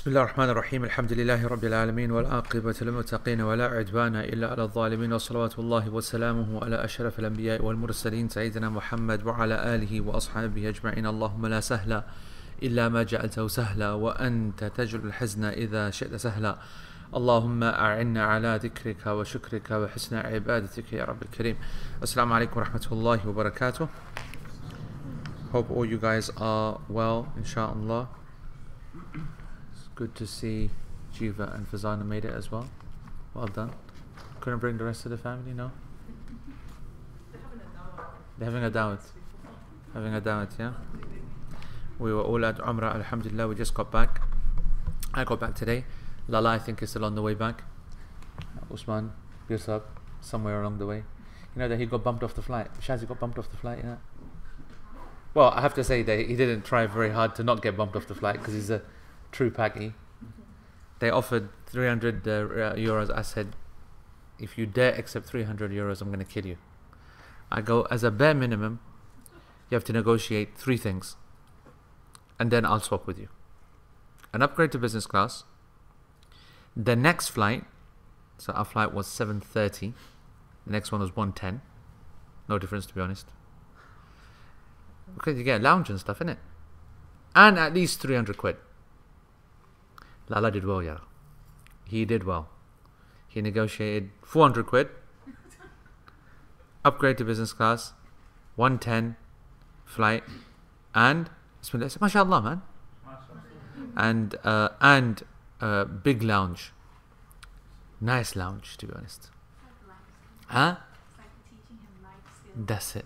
بسم الله الرحمن الرحيم. الحمد لله رب العالمين والعاقبة للمتقين ولا عدوان إلا على الظالمين. وصلوات الله وسلامه على أشرف الأنبياء والمرسلين سيدنا محمد وعلى آله وأصحابه أجمعين. اللهم لا سهل إلا ما جعلته سهلا وأنت تجعل الحزن إذا شئت سهلا. اللهم أعنا على ذكرك وشكرك وحسن عبادتك يا رب الكريم. السلام عليكم ورحمة الله وبركاته. Hope all you guys are well, inshallah. Good to see Jiva and Fazana made it as well. Well done. Couldn't bring the rest of the family, no? They're having a dawat. Having a dawat, yeah? We were all at Umrah, alhamdulillah, we just got back. I got back today. Lala, I think, is still on the way back. Usman, Yusuf, somewhere along the way. You know that he got bumped off the flight. Shazi got bumped off the flight, yeah? Well, I have to say that he didn't try very hard to not get bumped off the flight because he's a true Paki. They offered 300 uh, euros. I said, if you dare accept 300 euros, I'm going to kill you. I go, as a bare minimum, you have to negotiate three things. And then I'll swap with you. An upgrade to business class. The next flight, so our flight was 7.30. The next one was 1.10. No difference, to be honest. Because you get lounge and stuff, innit? And at least 300 quid. Lala did well, yeah. He did well. He negotiated 400 quid. Upgrade to business class. 110 flight. And, mashallah, man. And, uh, and, uh, big lounge. Nice lounge, to be honest. Huh? That's it.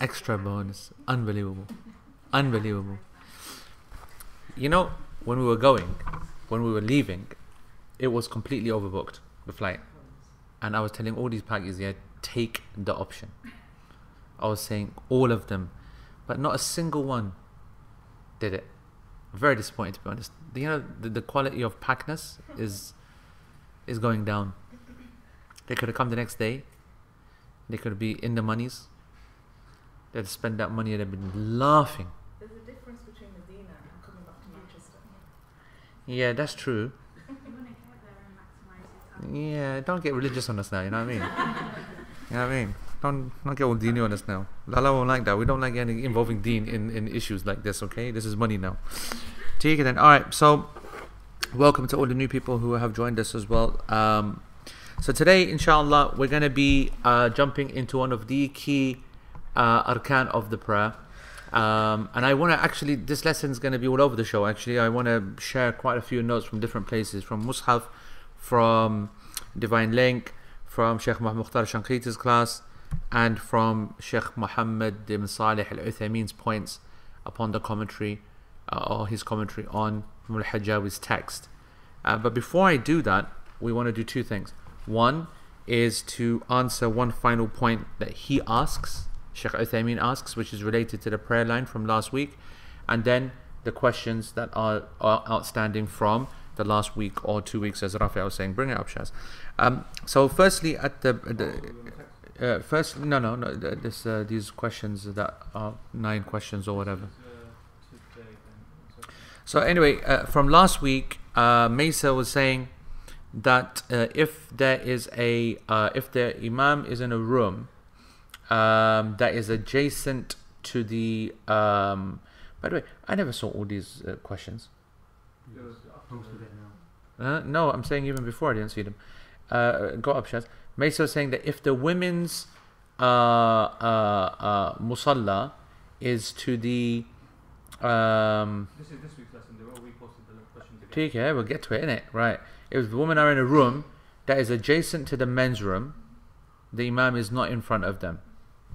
Extra bonus. Unbelievable. Unbelievable. You know, when we were going, when we were leaving, it was completely overbooked, the flight. And I was telling all these packages, yeah, take the option. I was saying all of them, but not a single one did it. Very disappointed to be honest. You know, the, the quality of packness is is going down. They could have come the next day. They could be in the monies. They'd spend that money they'd been laughing. There's a difference between Medina and coming back to Manchester. Yeah, that's true. Yeah, don't get religious on us now, you know what I mean? you know what I mean? Don't don't get all dini on us now. Lala won't like that. We don't like any involving deen in, in issues like this, okay? This is money now. Take it then. Alright, so welcome to all the new people who have joined us as well. Um, so today, inshallah, we're going to be uh, jumping into one of the key uh, arkan of the prayer. Um, and I want to actually, this lesson is going to be all over the show. Actually, I want to share quite a few notes from different places, from Mus'haf, from Divine Link, from Sheikh Muhammad Mukhtar Shankiti's class, and from Sheikh Muhammad ibn Salih al Uthaymeen's points upon the commentary, uh, or his commentary on Mul Hajjawi's text. Uh, but before I do that, we want to do two things. One is to answer one final point that he asks Sheikh Uthaymeen asks, which is related to the prayer line from last week, and then the questions that are, are outstanding from the last week or two weeks, as Rafi was saying. Bring it up, Shaz. Um, so, firstly, at the, the uh, first, no, no, no, this uh, these questions that are nine questions or whatever. So anyway, uh, from last week, uh, Mesa was saying that uh, if there is a uh, if the imam is in a room um, that is adjacent to the. Um, by the way, I never saw all these uh, questions. Uh, no, I'm saying even before I didn't see them. Uh, go up, Shaz. Mesa saying that if the women's uh, uh, uh, musalla is to the. Um, this is this week's lesson. We posted the questions. Take care, we'll get to it, innit? Right. If the women are in a room that is adjacent to the men's room, the imam is not in front of them.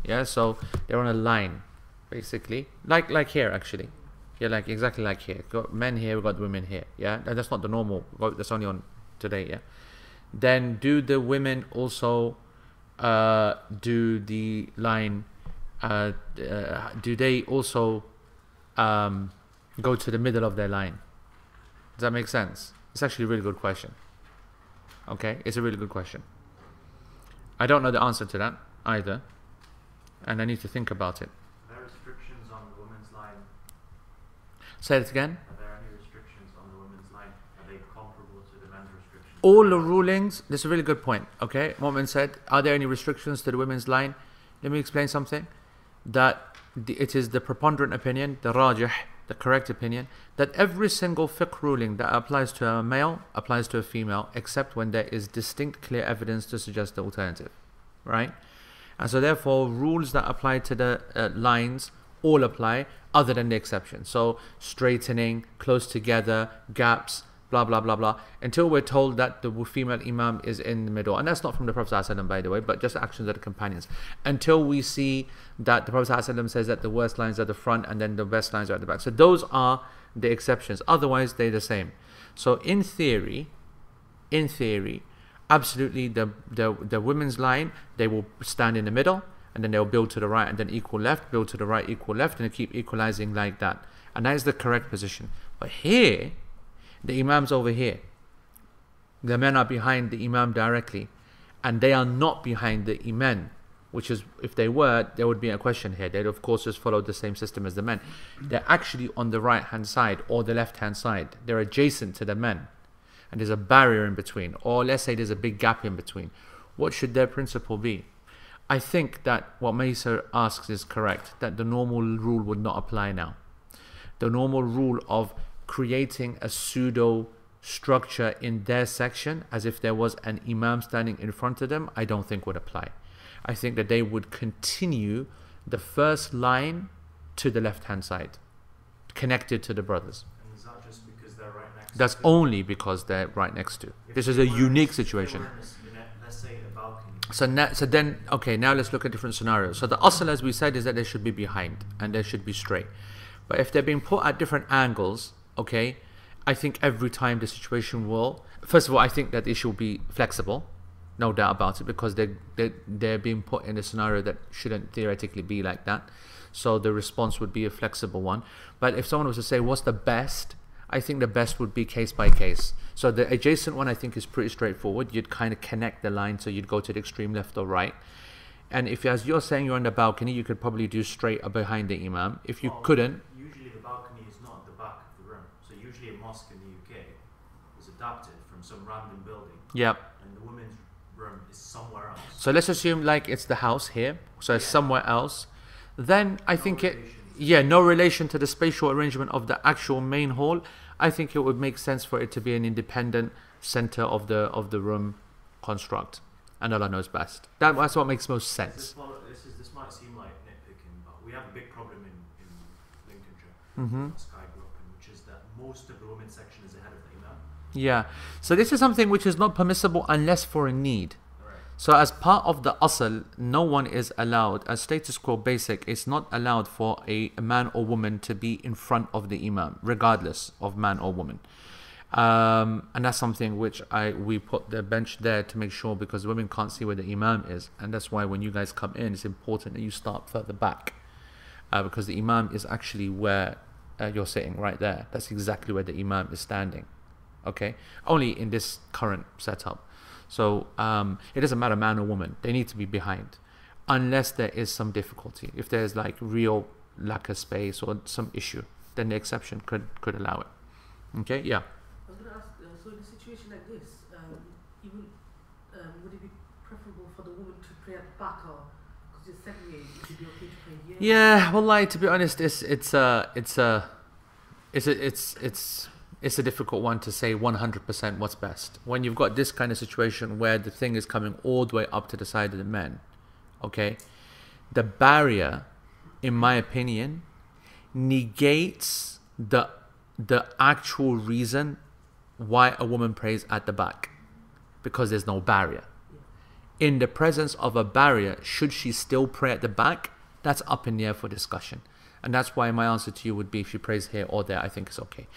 Yeah, so they're on a line, basically, like like here actually. Yeah, like exactly like here. Got men here, we got women here. Yeah, and that's not the normal. Vote, that's only on today. Yeah. Then do the women also uh, do the line? Uh, uh, do they also um, go to the middle of their line? Does that make sense? It's actually a really good question. Okay, it's a really good question. I don't know the answer to that either and I need to think about it. Are there restrictions on the women's line? Say it again. Are there any restrictions on the women's line? Are they comparable to the men's restrictions? All the rulings, this is a really good point, okay? Moment said, are there any restrictions to the women's line? Let me explain something. That it is the preponderant opinion, the rajih, the correct opinion, that every single fiqh ruling that applies to a male applies to a female, except when there is distinct, clear evidence to suggest the alternative, right? And so, therefore, rules that apply to the uh, lines all apply, other than the exception. So, straightening, close together, gaps, blah blah blah blah until we're told that the female imam is in the middle. And that's not from the prophet ﷺ, by the way but just actions of the companions. Until we see that the prophet ﷺ says that the worst lines are at the front and then the best lines are at the back. So those are the exceptions. Otherwise they're the same. So in theory in theory absolutely the the, the women's line they will stand in the middle and then they'll build to the right and then equal left build to the right equal left and keep equalizing like that and that is the correct position but here the Imam's over here. The men are behind the Imam directly. And they are not behind the Imam. Which is, if they were, there would be a question here. They'd, of course, just follow the same system as the men. They're actually on the right hand side or the left hand side. They're adjacent to the men. And there's a barrier in between. Or let's say there's a big gap in between. What should their principle be? I think that what Mesa asks is correct, that the normal rule would not apply now. The normal rule of creating a pseudo structure in their section as if there was an imam standing in front of them, I don't think would apply. I think that they would continue the first line to the left hand side, connected to the brothers. And is that just because they're right next That's only because they're right next to. If This is a unique if they were situation. in this- in a- Let's say a balcony. So, na- so then, okay, now let's look at different scenarios. So the asl, as we said, is that they should be behind and they should be straight. But if they're being put at different angles, okay, I think every time the situation will. First of all, I think that the should be flexible, no doubt about it, because they they they're being put in a scenario that shouldn't theoretically be like that. So the response would be a flexible one. But if someone was to say, "What's the best?" I think the best would be case by case. So the adjacent one I think is pretty straightforward. You'd kind of connect the line, so you'd go to the extreme left or right. And if, as you're saying, you're on the balcony, you could probably do straight behind the imam. If you Well, couldn't, Usually the balcony is not at the back of the room. So usually a mosque in the UK is adapted from some random building yep. and the women's room is somewhere else. So let's assume like it's the house here, so it's somewhere else. Then I No think it, relation yeah, no relation to the spatial arrangement of the actual main hall. I think it would make sense for it to be an independent center of the of the room construct, and Allah knows best. That, that's what makes most This, sense. follow- this, is, this might seem like nitpicking, but we have a big problem in, in Lincolnshire, hmm the Sky grew up in, which is that most of the women's section is ahead of the imam. Yeah. So this is something which is not permissible unless for a need. So as part of the asl, no one is allowed, as status quo basic, it's not allowed for a, a man or woman to be in front of the imam, regardless of man or woman. Um, and that's something which I we put the bench there to make sure because women can't see where the imam is, and that's why when you guys come in, it's important that you start further back, uh, because the imam is actually where uh, you're sitting right there. That's exactly where the imam is standing. Okay, only in this current setup. So um, it doesn't matter man or woman; they need to be behind, unless there is some difficulty. If there's like real lack of space or some issue, then the exception could could allow it. Okay, yeah. I was going to ask, uh, so in a situation like this, um, even um, would it be preferable for the woman to pray at the back or because you're segregated, would it be okay to pray here? Yeah, well, like to be honest, it's it's a it's a it's it's it's it's a difficult one to say 100% what's best when you've got this kind of situation where the thing is coming all the way up to the side of the men. Okay, the barrier, in my opinion, negates the the actual reason why a woman prays at the back because there's no barrier in the presence of a barrier, should she still pray at the back? That's up in the air for discussion. And that's why my answer to you would be if she prays here or there, I think it's okay.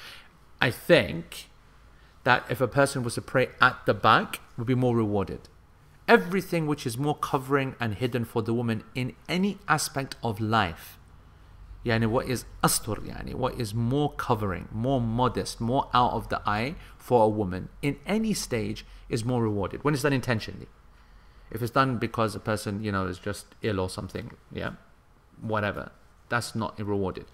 I think that if a person was to pray at the back, would be more rewarded. Everything which is more covering and hidden for the woman in any aspect of life. Yani what is astur, yani what is more covering, more modest, more out of the eye for a woman in any stage is more rewarded when it's done intentionally. If it's done because a person, you know, is just ill or something, yeah, whatever, that's not rewarded.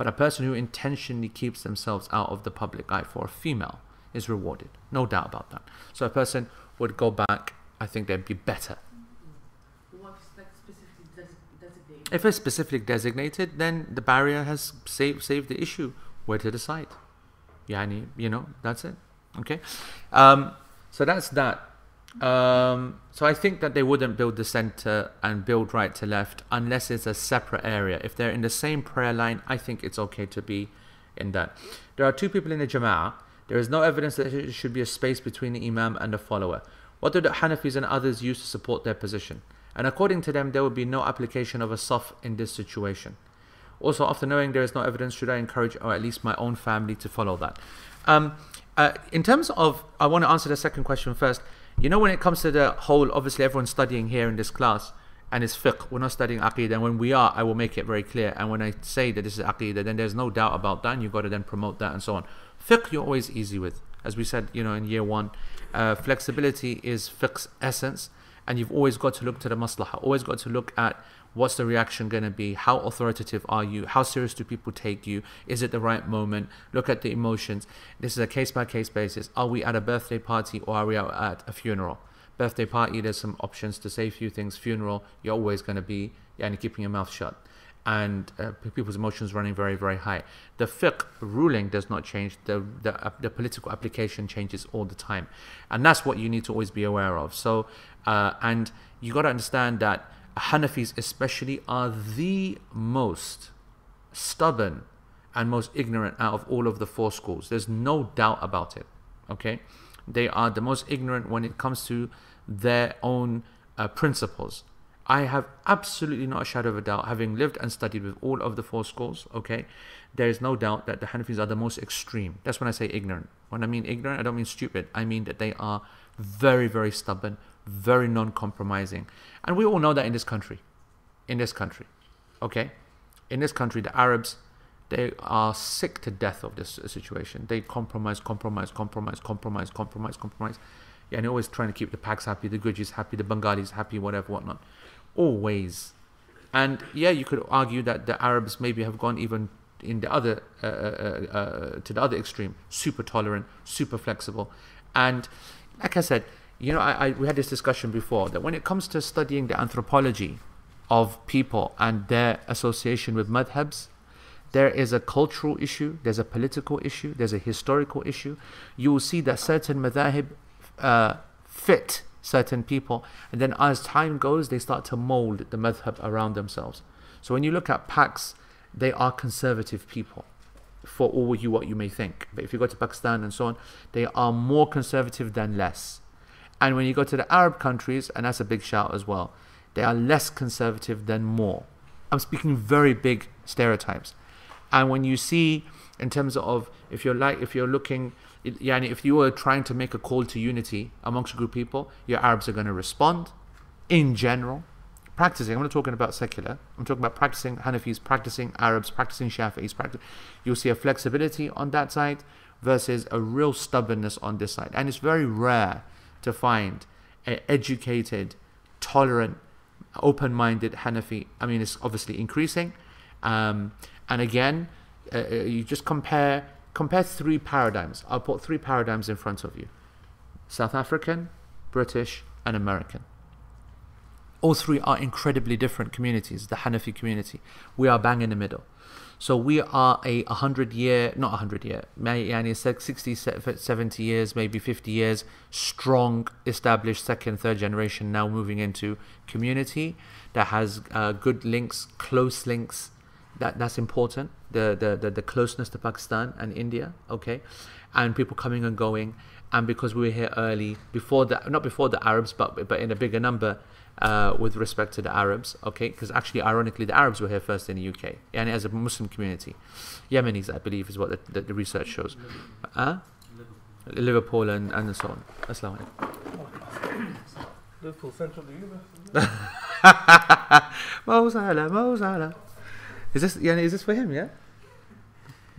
But a person who intentionally keeps themselves out of the public eye for a female, is rewarded. No doubt about that. So a person would go back, I think they'd be better. What is like specifically desi- designated? If it's specifically designated, then the barrier has saved, saved the issue. Where to decide? Yani, you know, that's it. Okay? Um, so that's that. Um, so I think that they wouldn't build the center and build right to left unless it's a separate area. If they're in the same prayer line, I think it's okay to be in that. There are two people in the Jama'ah. There is no evidence that there should be a space between the Imam and the follower. What do the Hanafis and others use to support their position? And according to them, there would be no application of a saf in this situation. Also, after knowing there is no evidence, should I encourage, or at least my own family, to follow that? Um, uh, in terms of, I want to answer the second question first. You know, when it comes to the whole, obviously, everyone's studying here in this class, and it's fiqh. We're not studying aqidah. And when we are, I will make it very clear. And when I say that this is aqidah, then there's no doubt about that, and you've got to then promote that and so on. Fiqh, you're always easy with. As we said, you know, in year one, uh, flexibility is fiqh's essence, and you've always got to look to the maslahah, always got to look at what's the reaction going to be, how authoritative are you, how serious do people take you, is it the right moment, look at the emotions. This is a case by case basis. Are we at a birthday party or are we at a funeral? Birthday party, there's some options to say a few things. Funeral, you're always going to be yeah, keeping your mouth shut. And uh, people's emotions running very very high. The fiqh ruling does not change. The, the uh, the political application changes all the time. And that's what you need to always be aware of. So uh, and you got to understand that Hanafis especially are the most stubborn and most ignorant out of all of the four schools there's no doubt about it okay they are the most ignorant when it comes to their own uh, principles I have absolutely not a shadow of a doubt, having lived and studied with all of the four schools, okay, there is no doubt that the Hanafis are the most extreme. That's when I say ignorant. When I mean ignorant, I don't mean stupid. I mean that they are very, very stubborn, very non compromising. And we all know that in this country. In this country, okay? In this country, the Arabs, they are sick to death of this situation. They compromise, compromise, compromise, compromise, compromise, compromise. Yeah, and always trying to keep the Paks happy, the Gujis happy, the Bengalis happy, whatever, whatnot always. And yeah, you could argue that the Arabs maybe have gone even in the other uh, uh, uh, to the other extreme, super tolerant, super flexible, and like I said, you know, I, I we had this discussion before that when it comes to studying the anthropology of people and their association with madhabs, there is a cultural issue, there's a political issue, there's a historical issue. You will see that certain madhahib uh, fit certain people, and then as time goes, they start to mold the madhab around themselves. So when you look at Paks, they are conservative people, for all you what you may think. But if you go to Pakistan and so on, they are more conservative than less. And when you go to the Arab countries, and that's a big shout as well, they are less conservative than more. I'm speaking very big stereotypes. And when you see, in terms of if you're like, if you're looking yani if you were trying to make a call to unity amongst a group of people, your Arabs are going to respond in general. Practicing, I'm not talking about secular, I'm talking about practicing Hanafis, practicing Arabs, practicing Shafi'is. Practice. You'll see a flexibility on that side versus a real stubbornness on this side. And it's very rare to find an educated, tolerant, open minded Hanafi. I mean, it's obviously increasing. Um, and again, uh, uh, you just compare compare three paradigms. I'll put three paradigms in front of you South African, British, and American. All three are incredibly different communities, the Hanafi community. We are bang in the middle. So we are a 100 year, not 100 year, yani 60, 70 years, maybe 50 years, strong, established second, third generation now moving into community that has uh, good links, close links. That, that's important. The, the, the, the closeness to Pakistan and India, okay? And people coming and going. And because we were here early, before the, not before the Arabs, but, but in a bigger number, uh, with respect to the Arabs, okay? Because actually, ironically, the Arabs were here first in the UK, and as a Muslim community. Yemenis, I believe, is what the, the, the research shows. Huh? Liverpool and, and so on. Assalamu alaikum. Liverpool Central the University. Mo Salah, Mo Salah. Is this, yani, is this for him, yeah?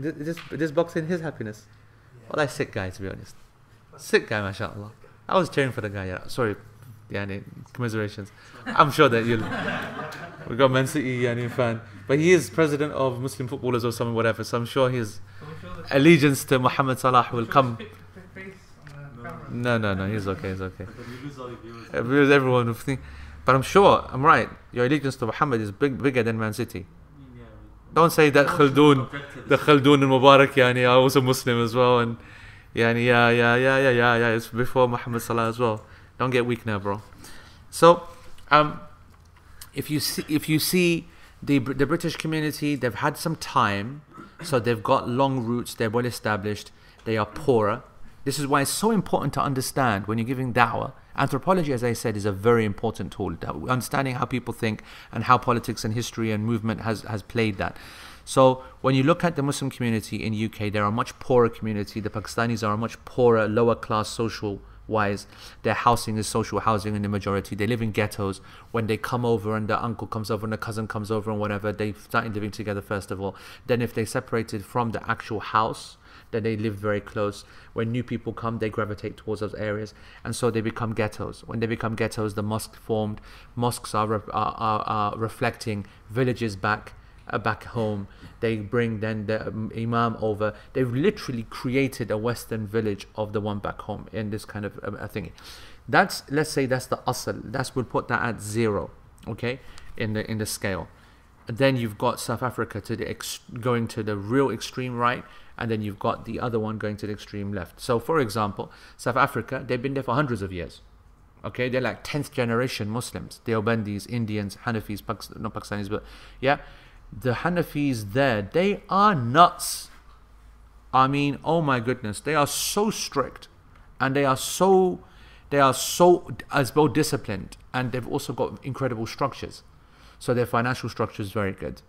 Th- Is this, is this box in his happiness? Well, that's sick guy, to be honest. Sick guy, mashallah. I was cheering for the guy, yeah. Sorry, yani, commiserations. I'm sure that you'll. we got Man City yani, fan. But he is president of Muslim footballers or something, whatever. So I'm sure his allegiance to Muhammad Salah will come. No, no, no. He's okay. He's okay. Because everyone would think. But I'm sure I'm right. Your allegiance to Muhammad is big, bigger than Man City. Don't say that Khaldun, the. Khaldun and Mubarak, yani, are also Muslim as well, and yani, yeah, yeah, yeah, yeah, yeah, yeah. It's before Muhammad Salah as well. Don't get weak now, bro. So, um, if you see, if you see the the British community, they've had some time, so they've got long roots. They're well established. They are poorer. This is why it's so important to understand when you're giving da'wah. Anthropology, as I said, is a very important tool. Understanding how people think and how politics and history and movement has, has played that. So when you look at the Muslim community in UK, they're a much poorer community. The Pakistanis are a much poorer, lower class social wise. Their housing is social housing in the majority. They live in ghettos. When they come over and the uncle comes over and the cousin comes over and whatever, they started living together first of all. Then if they separated from the actual house, then they live very close. When new people come, they gravitate towards those areas, and so they become ghettos. When they become ghettos, the mosque formed. Mosques are re- are, are, are reflecting villages back back home. They bring then the um, imam over. They've literally created a Western village of the one back home in this kind of um, a thing. That's let's say that's the asl. That's we'll put that at zero, okay, in the in the scale. And then you've got South Africa to the ex- going to the real extreme right, and then you've got the other one going to the extreme left. So, for example, South Africa, they've been there for hundreds of years. Okay, they're like 10th generation Muslims, Deobandis, Indians, Hanafis, Pakist- not Pakistanis, but yeah, the Hanafis there, they are nuts. I mean, oh my goodness, they are so strict and they are so they are so as well disciplined and they've also got incredible structures. So their financial structure is very good.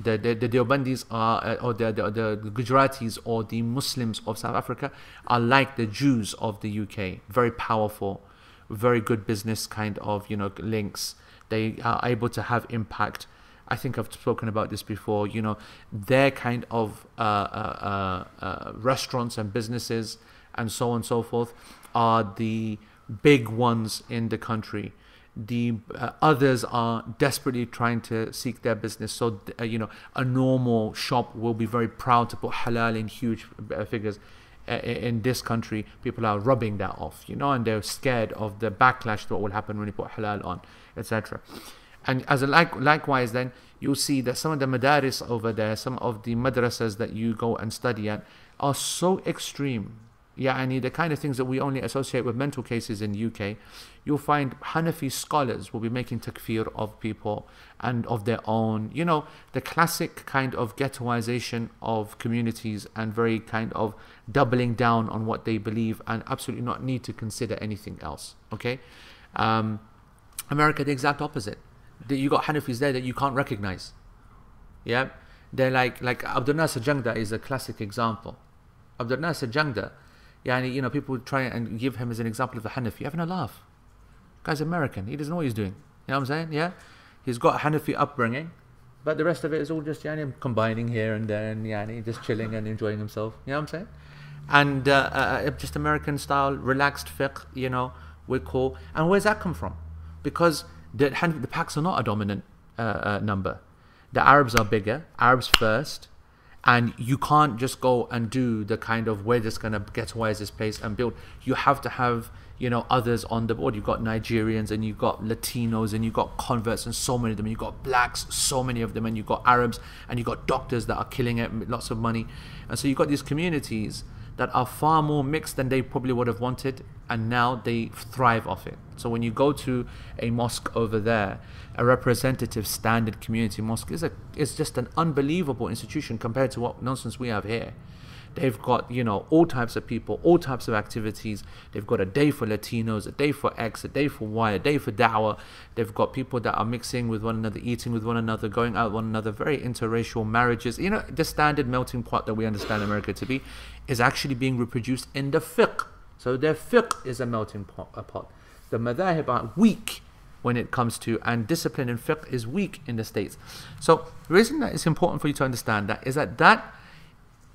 The the, the Deobandis are uh, or the, the the Gujaratis or the Muslims of South Africa are like the Jews of the UK, very powerful, very good business kind of you know links. They are able to have impact. I think I've spoken about this before. You know, their kind of uh, uh, uh, uh, restaurants and businesses and so on and so forth are the big ones in the country. The uh, others are desperately trying to seek their business. So, uh, you know, a normal shop will be very proud to put halal in huge figures. In this country, people are rubbing that off, you know, and they're scared of the backlash that will happen when you put halal on, etc. And as a like, likewise, then you'll see that some of the madaris over there, some of the madrasas that you go and study at, are so extreme. Yeah, I mean the kind of things that we only associate with mental cases in UK. You'll find Hanafi scholars will be making takfir of people and of their own. You know, the classic kind of ghettoization of communities and very kind of doubling down on what they believe and absolutely not need to consider anything else. Okay, um, America the exact opposite. That you got Hanafis there that you can't recognize. Yeah, they're like like Abdul Nasser Jangda is a classic example. Abdul Nasser Jangda, yani, you know, people try and give him as an example of the Hanafi, having a laugh. Guy's American. He doesn't know what he's doing. You know what I'm saying? Yeah, he's got Hanafi upbringing, but the rest of it is all just yani, combining here and there and yani, just chilling and enjoying himself. You know what I'm saying? And uh, uh, just American style, relaxed fiqh. You know, we're cool. And where's that come from? Because the Han- the Paks are not a dominant uh, uh, number. The Arabs are bigger. Arabs first, and you can't just go and do the kind of we're just gonna ghettoize this place and build. You have to have you know others on the board. You've got Nigerians and you've got Latinos and you've got converts and so many of them. You've got blacks, so many of them, and you've got Arabs and you've got doctors that are killing it, lots of money, and so you've got these communities that are far more mixed than they probably would have wanted, and now they thrive off it. So when you go to a mosque over there, a representative standard community mosque is a is just an unbelievable institution compared to what nonsense we have here. They've got you know all types of people, all types of activities. They've got a day for Latinos, a day for X, a day for Y, a day for Dawah. They've got people that are mixing with one another, eating with one another, going out with one another. Very interracial marriages. You know the standard melting pot that we understand America to be is actually being reproduced in the fiqh. So their fiqh is a melting pot. A pot. The madhahib are weak when it comes to, and discipline in fiqh is weak in the States. So the reason that it's important for you to understand that is that that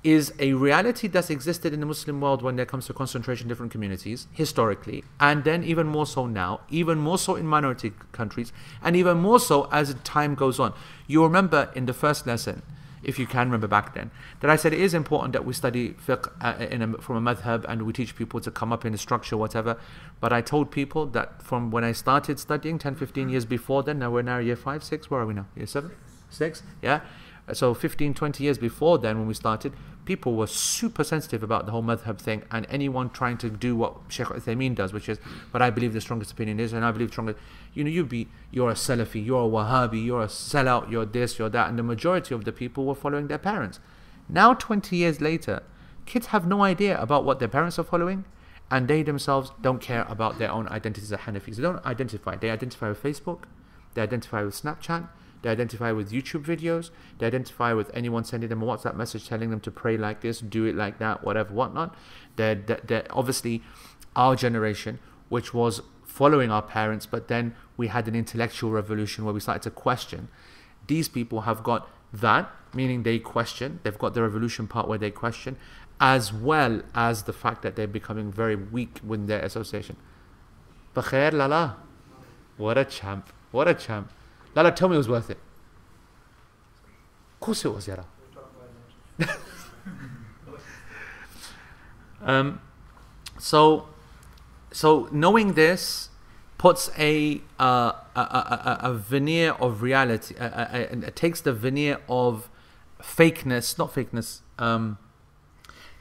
is a reality that's existed in the Muslim world when it comes to concentration in different communities historically, and then even more so now, even more so in minority countries, and even more so as time goes on. You remember in the first lesson, if you can remember back then, that I said it is important that we study fiqh uh, in a, from a madhab and we teach people to come up in a structure, whatever. But I told people that from when I started studying 10, 15 years before then, now we're now year 5, 6, where are we now? Year 7? 6? Yeah? So 15, 20 years before then, when we started, people were super sensitive about the whole madhab thing, and anyone trying to do what Sheikh Uthaymeen does, which is, but I believe the strongest opinion is, and I believe stronger. You know, you be, you're a Salafi, you're a Wahhabi, you're a sellout, you're this, you're that, and the majority of the people were following their parents. Now, 20 years later, kids have no idea about what their parents are following, and they themselves don't care about their own identities as Hanafis. They don't identify. They identify with Facebook, they identify with Snapchat, they identify with YouTube videos. They identify with anyone sending them a WhatsApp message telling them to pray like this, do it like that, whatever, whatnot. They're, they're, obviously our generation, which was following our parents, but then we had an intellectual revolution where we started to question. These people have got that, meaning they question, they've got the revolution part where they question, as well as the fact that they're becoming very weak with their association. Bakhair Lala. What a champ. What a champ. Lala, tell me it was worth it. Of course it was, Yara. um, so, so knowing this puts a uh, a, a, a, veneer of reality. Uh, it takes the veneer of fakeness, not fakeness. Um,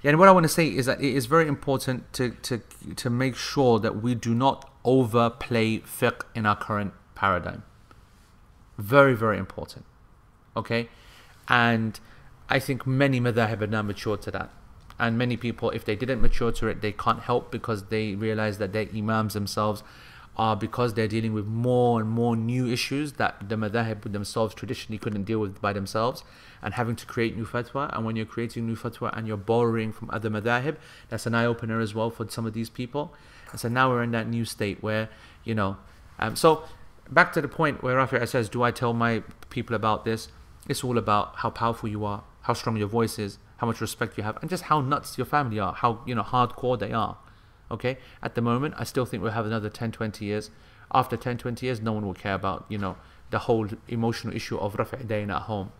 and what I want to say is that it is very important to, to, to make sure that we do not overplay fiqh in our current paradigm. Very, very important. Okay? And I think many madhahib are now matured to that. And many people, if they didn't mature to it, they can't help because they realize that their imams themselves are because they're dealing with more and more new issues that the madhahib themselves traditionally couldn't deal with by themselves and having to create new fatwa and when you're creating new fatwa and you're borrowing from other madhahib that's an eye-opener as well for some of these people and so now we're in that new state where you know um, so back to the point where Rafi says do I tell my people about this? It's all about how powerful you are how strong your voice is how much respect you have and just how nuts your family are how you know hardcore they are. Okay? At the moment i still think we'll have another 10 20 years. After 10 20 years no one will care about you know the whole emotional issue of rafi' dayn at home.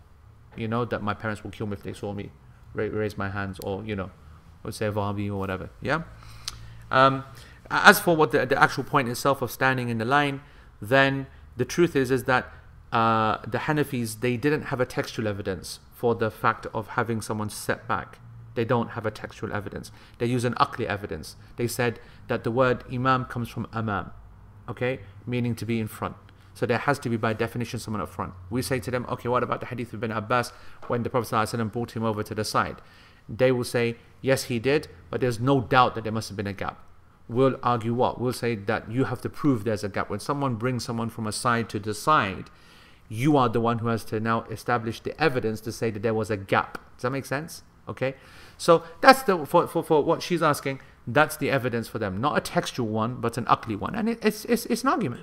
You know that my parents will kill me if they saw me raise my hands or you know or say Wahabi or whatever. Yeah? Um, as for what the, the actual point itself of standing in the line then the truth is is that uh, the Hanafis they didn't have a textual evidence for the fact of having someone step back they don't have a textual evidence. They use an aqli evidence. They said that the word imam comes from amam, okay, meaning to be in front. So there has to be by definition someone up front. We say to them, okay, what about the hadith of Ibn Abbas when the Prophet ﷺ brought him over to the side? They will say, yes, he did, but there's no doubt that there must have been a gap. We'll argue what? We'll say that you have to prove there's a gap. When someone brings someone from a side to the side, you are the one who has to now establish the evidence to say that there was a gap. Does that make sense? Okay. So that's the for, for, for what she's asking. That's the evidence for them, not a textual one, but an aqli one, and it, it's, it's it's an argument.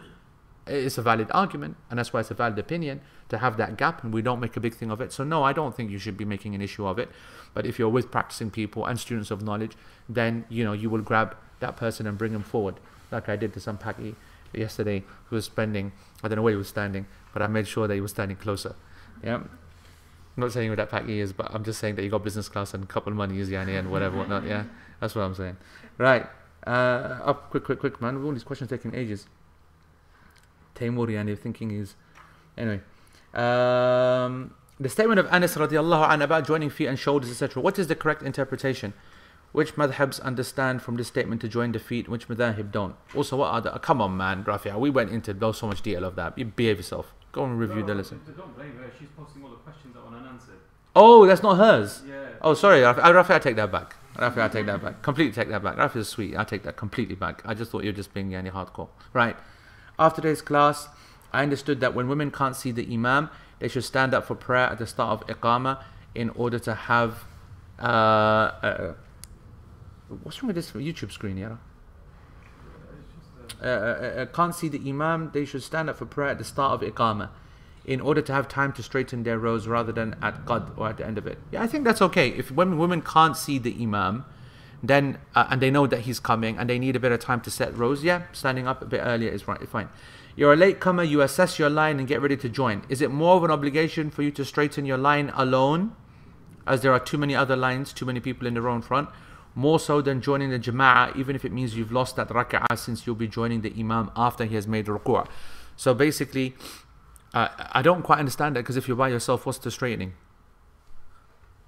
It's a valid argument, and that's why it's a valid opinion to have that gap, and we don't make a big thing of it. So no, I don't think you should be making an issue of it. But if you're with practicing people and students of knowledge, then you know you will grab that person and bring him forward, like I did to some Paki yesterday who was spending. I don't know where he was standing, but I made sure that he was standing closer. Yeah. I'm not saying what that pack is, but I'm just saying that you got business class and a couple money is yani and whatever whatnot. Yeah, that's what I'm saying. Right. Uh, up quick, quick, quick, man. All these questions taking ages. Taymur yani thinking is anyway. Um, the statement of Anas radiallahu anhu about joining feet and shoulders, etc. What is the correct interpretation? Which madhabs understand from this statement to join the feet, which madhab don't? Also, what are the. come on, man, Rafia. We went into so much detail of that. You behave yourself. Go and review No, the lesson. Don't blame her. She's posting all the questions that were unanswered. Oh, that's not hers. Yeah. Oh, sorry, Rafi. uh, Rafi, I take that back. Rafi, I take that back. Completely take that back. Rafi is sweet. I take that completely back. I just thought you were just being any hardcore. Right. After today's class, I understood that when women can't see the imam, they should stand up for prayer at the start of iqama in order to have. Uh, uh, what's wrong with this YouTube screen, yeah? Uh, uh, uh, can't see the imam, they should stand up for prayer at the start of iqama in order to have time to straighten their rows rather than at qad or at the end of it. Yeah, I think that's okay. If women, women can't see the imam, then uh, and they know that he's coming and they need a bit of time to set rows, yeah, standing up a bit earlier is right, fine. You're a late comer, you assess your line and get ready to join. Is it more of an obligation for you to straighten your line alone, as there are too many other lines, too many people in the row in front? More so than joining the jama'ah, even if it means you've lost that rak'ah since you'll be joining the imam after he has made ruku'. So basically, uh, I don't quite understand that because if you're by yourself, what's the straightening?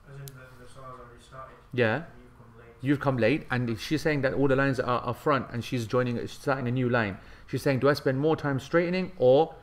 As in the, the salah's already started. Yeah. You've come late. You've come late, and she's saying that all the lines are, are front, and she's joining, she's starting a new line. She's saying, do I spend more time straightening or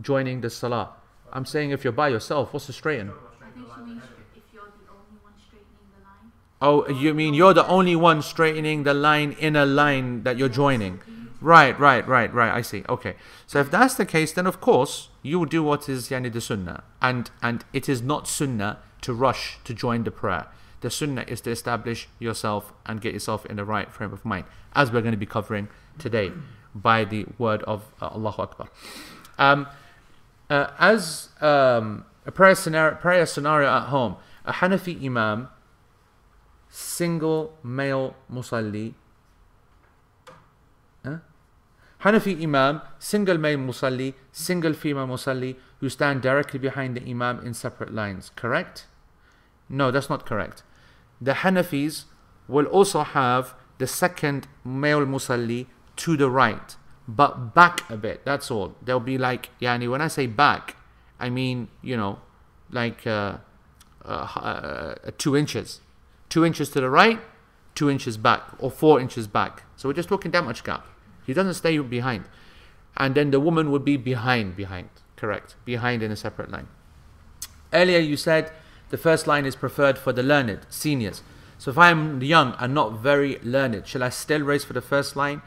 joining the salah? I'm saying if you're by yourself, what's the straighten? Talk about I straight think the she line means ahead. if you're the only one straightening the line. Oh, you mean you're the only one straightening the line in a line that you're joining? Right, right, right, right. I see. Okay. So if that's the case, then of course you will do what is yani the sunnah, and and it is not sunnah to rush to join the prayer. The sunnah is to establish yourself and get yourself in the right frame of mind, as we're going to be covering today by the word of uh, Allahu Akbar. Um, uh, as um, a prayer scenario, prayer scenario at home, a Hanafi imam, single male musalli. Hanafi imam, single male musalli, single female musalli, who stand directly behind the imam in separate lines. Correct? No, that's not correct. The Hanafis will also have the second male musalli to the right, but back a bit. That's all. They'll be like, yani, when I say back, I mean, you know, like uh, uh, uh, two inches. Two inches to the right, two inches back, or four inches back. So we're just talking that much gap. He doesn't stay behind. And then the woman would be behind, behind. Correct. Behind in a separate line. Earlier you said the first line is preferred for the learned, seniors. So if I'm young and not very learned, shall I still raise for the first line?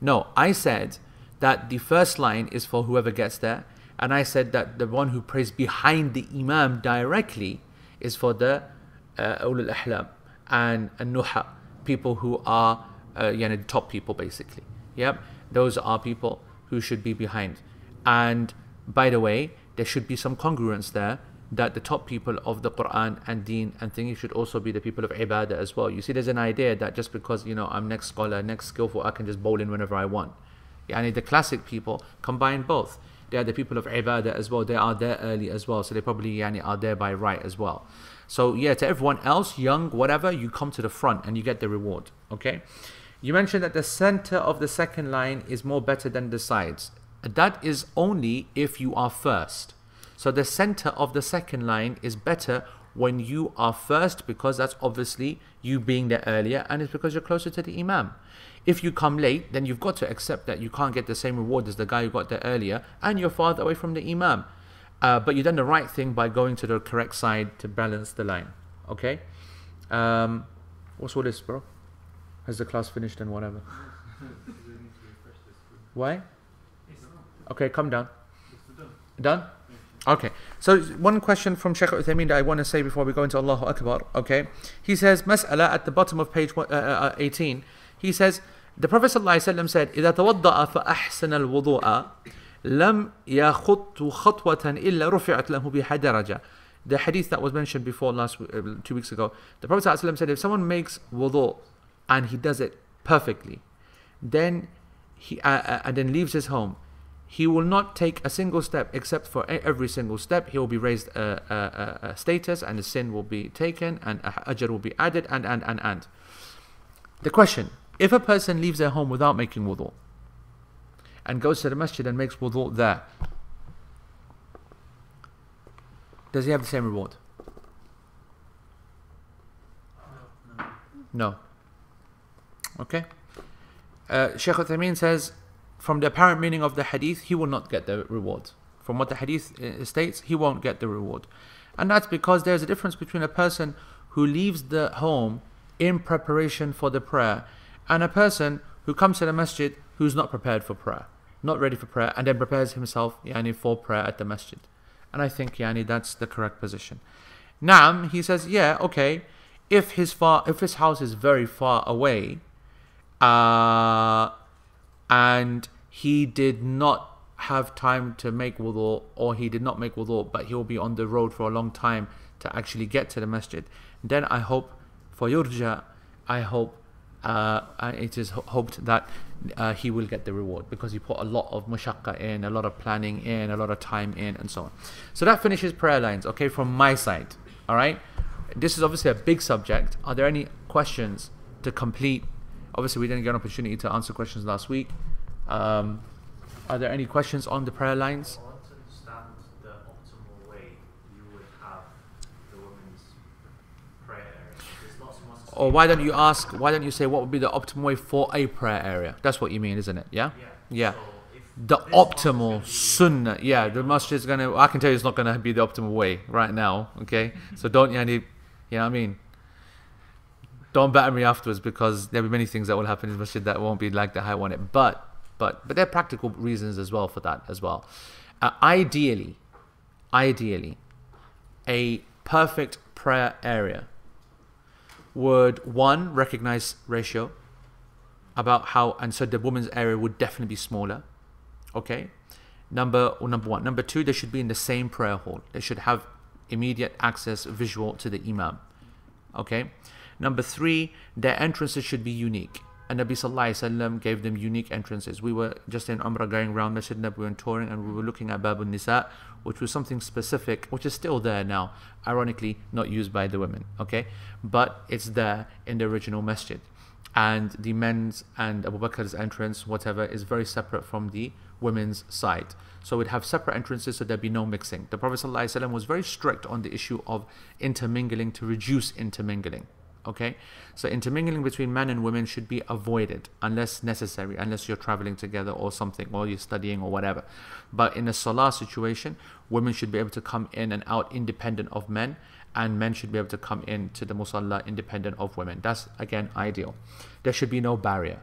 No, I said that the first line is for whoever gets there, and I said that the one who prays behind the imam directly is for the uh, ulul ahlam and nuha, people who are uh, yani, the top people basically. Yep, those are people who should be behind. And by the way, there should be some congruence there that the top people of the Quran and Deen and thingy should also be the people of Ibadah as well. You see, there's an idea that just because you know I'm next scholar, next skillful, I can just bowl in whenever I want. Yani the classic people combine both. They are the people of Ibadah as well. They are there early as well, so they probably yani are there by right as well. So yeah, to everyone else, young, whatever, you come to the front and you get the reward. Okay. You mentioned that the center of the second line is more better than the sides. That is only if you are first. So the center of the second line is better when you are first because that's obviously you being there earlier and it's because you're closer to the imam. If you come late, then you've got to accept that you can't get the same reward as the guy who got there earlier and you're farther away from the imam. Uh, but you've done the right thing by going to the correct side to balance the line. Okay? Um, what's all this, bro? Has the class finished and whatever? Why? Okay, come down. Done? Okay. So one question from Sheikh Uthaymeen that I want to say before we go into Allahu Akbar. Okay. He says, Mas'ala at the bottom of page one- uh, uh, 18. He says, the Prophet ﷺ said, إذا توضأ فأحسن الوضوء لم يخط خطوة إلا رفعت له بها درجة. The hadith that was mentioned before last w- uh, two weeks ago. The Prophet ﷺ said, if someone makes wudu and he does it perfectly, then he uh, uh, and then leaves his home, he will not take a single step except for e- every single step he will be raised a, a, a, a status and the sin will be taken and a ajr will be added and and and and the question if a person leaves their home without making wudu and goes to the masjid and makes wudu there does he have the same reward no okay uh, Sheikh Uthaymeen says from the apparent meaning of the hadith, he will not get the reward. From what the hadith uh, states, he won't get the reward. And that's because there's a difference between a person who leaves the home in preparation for the prayer and a person who comes to the masjid who's not prepared for prayer, not ready for prayer, and then prepares himself yani, for prayer at the masjid. And I think yani, that's the correct position. Nam, he says, yeah, okay, if his far, if his house is very far away, uh, and he did not have time to make wudu or he did not make wudu but he'll be on the road for a long time to actually get to the masjid then i hope for yurja i hope uh, uh, it is ho- hoped that uh, he will get the reward because he put a lot of mushakka in, a lot of planning in, a lot of time in, and so on. So that finishes prayer lines, okay, from my side. All right. This is obviously a big subject. Are there any questions to complete? Obviously, we didn't get an opportunity to answer questions last week. Um, are there any questions on the prayer lines? I want to understand the optimal way you would have the women's prayer area. There's lots of mosques. Or why don't you ask? Why don't you say what would be the optimal way for a prayer area? That's what you mean, isn't it? Yeah. Yeah. Yeah. So The this mosque is optimal sunnah. Yeah, the masjid is gonna. I can tell you, it's not gonna be the optimal way right now. Okay, so don't yani, you know what I mean. Don't batter me afterwards because there'll be many things that will happen in masjid that won't be like the I want it. But but but there are practical reasons as well for that as well. Uh, ideally, ideally, a perfect prayer area would one recognize ratio about how and so the women's area would definitely be smaller okay? Number or number one. Number two they should be in the same prayer hall. They should have immediate access visual to the imam okay? Number three their entrances should be unique. And Nabi Wasallam gave them unique entrances. We were just in Umrah going around Masjid Nabawi and touring and we were looking at Babun Nisa, which was something specific, which is still there now, ironically not used by the women, okay? But it's there in the original masjid. And the men's and Abu Bakr's entrance, whatever, is very separate from the women's side. So we'd have separate entrances so there'd be no mixing. The Prophet ﷺ was very strict on the issue of intermingling to reduce intermingling. Okay, so intermingling between men and women should be avoided unless necessary, unless you're traveling together or something, or you're studying or whatever. But in a salah situation, women should be able to come in and out independent of men, and men should be able to come in to the musalla independent of women. That's again ideal. There should be no barrier.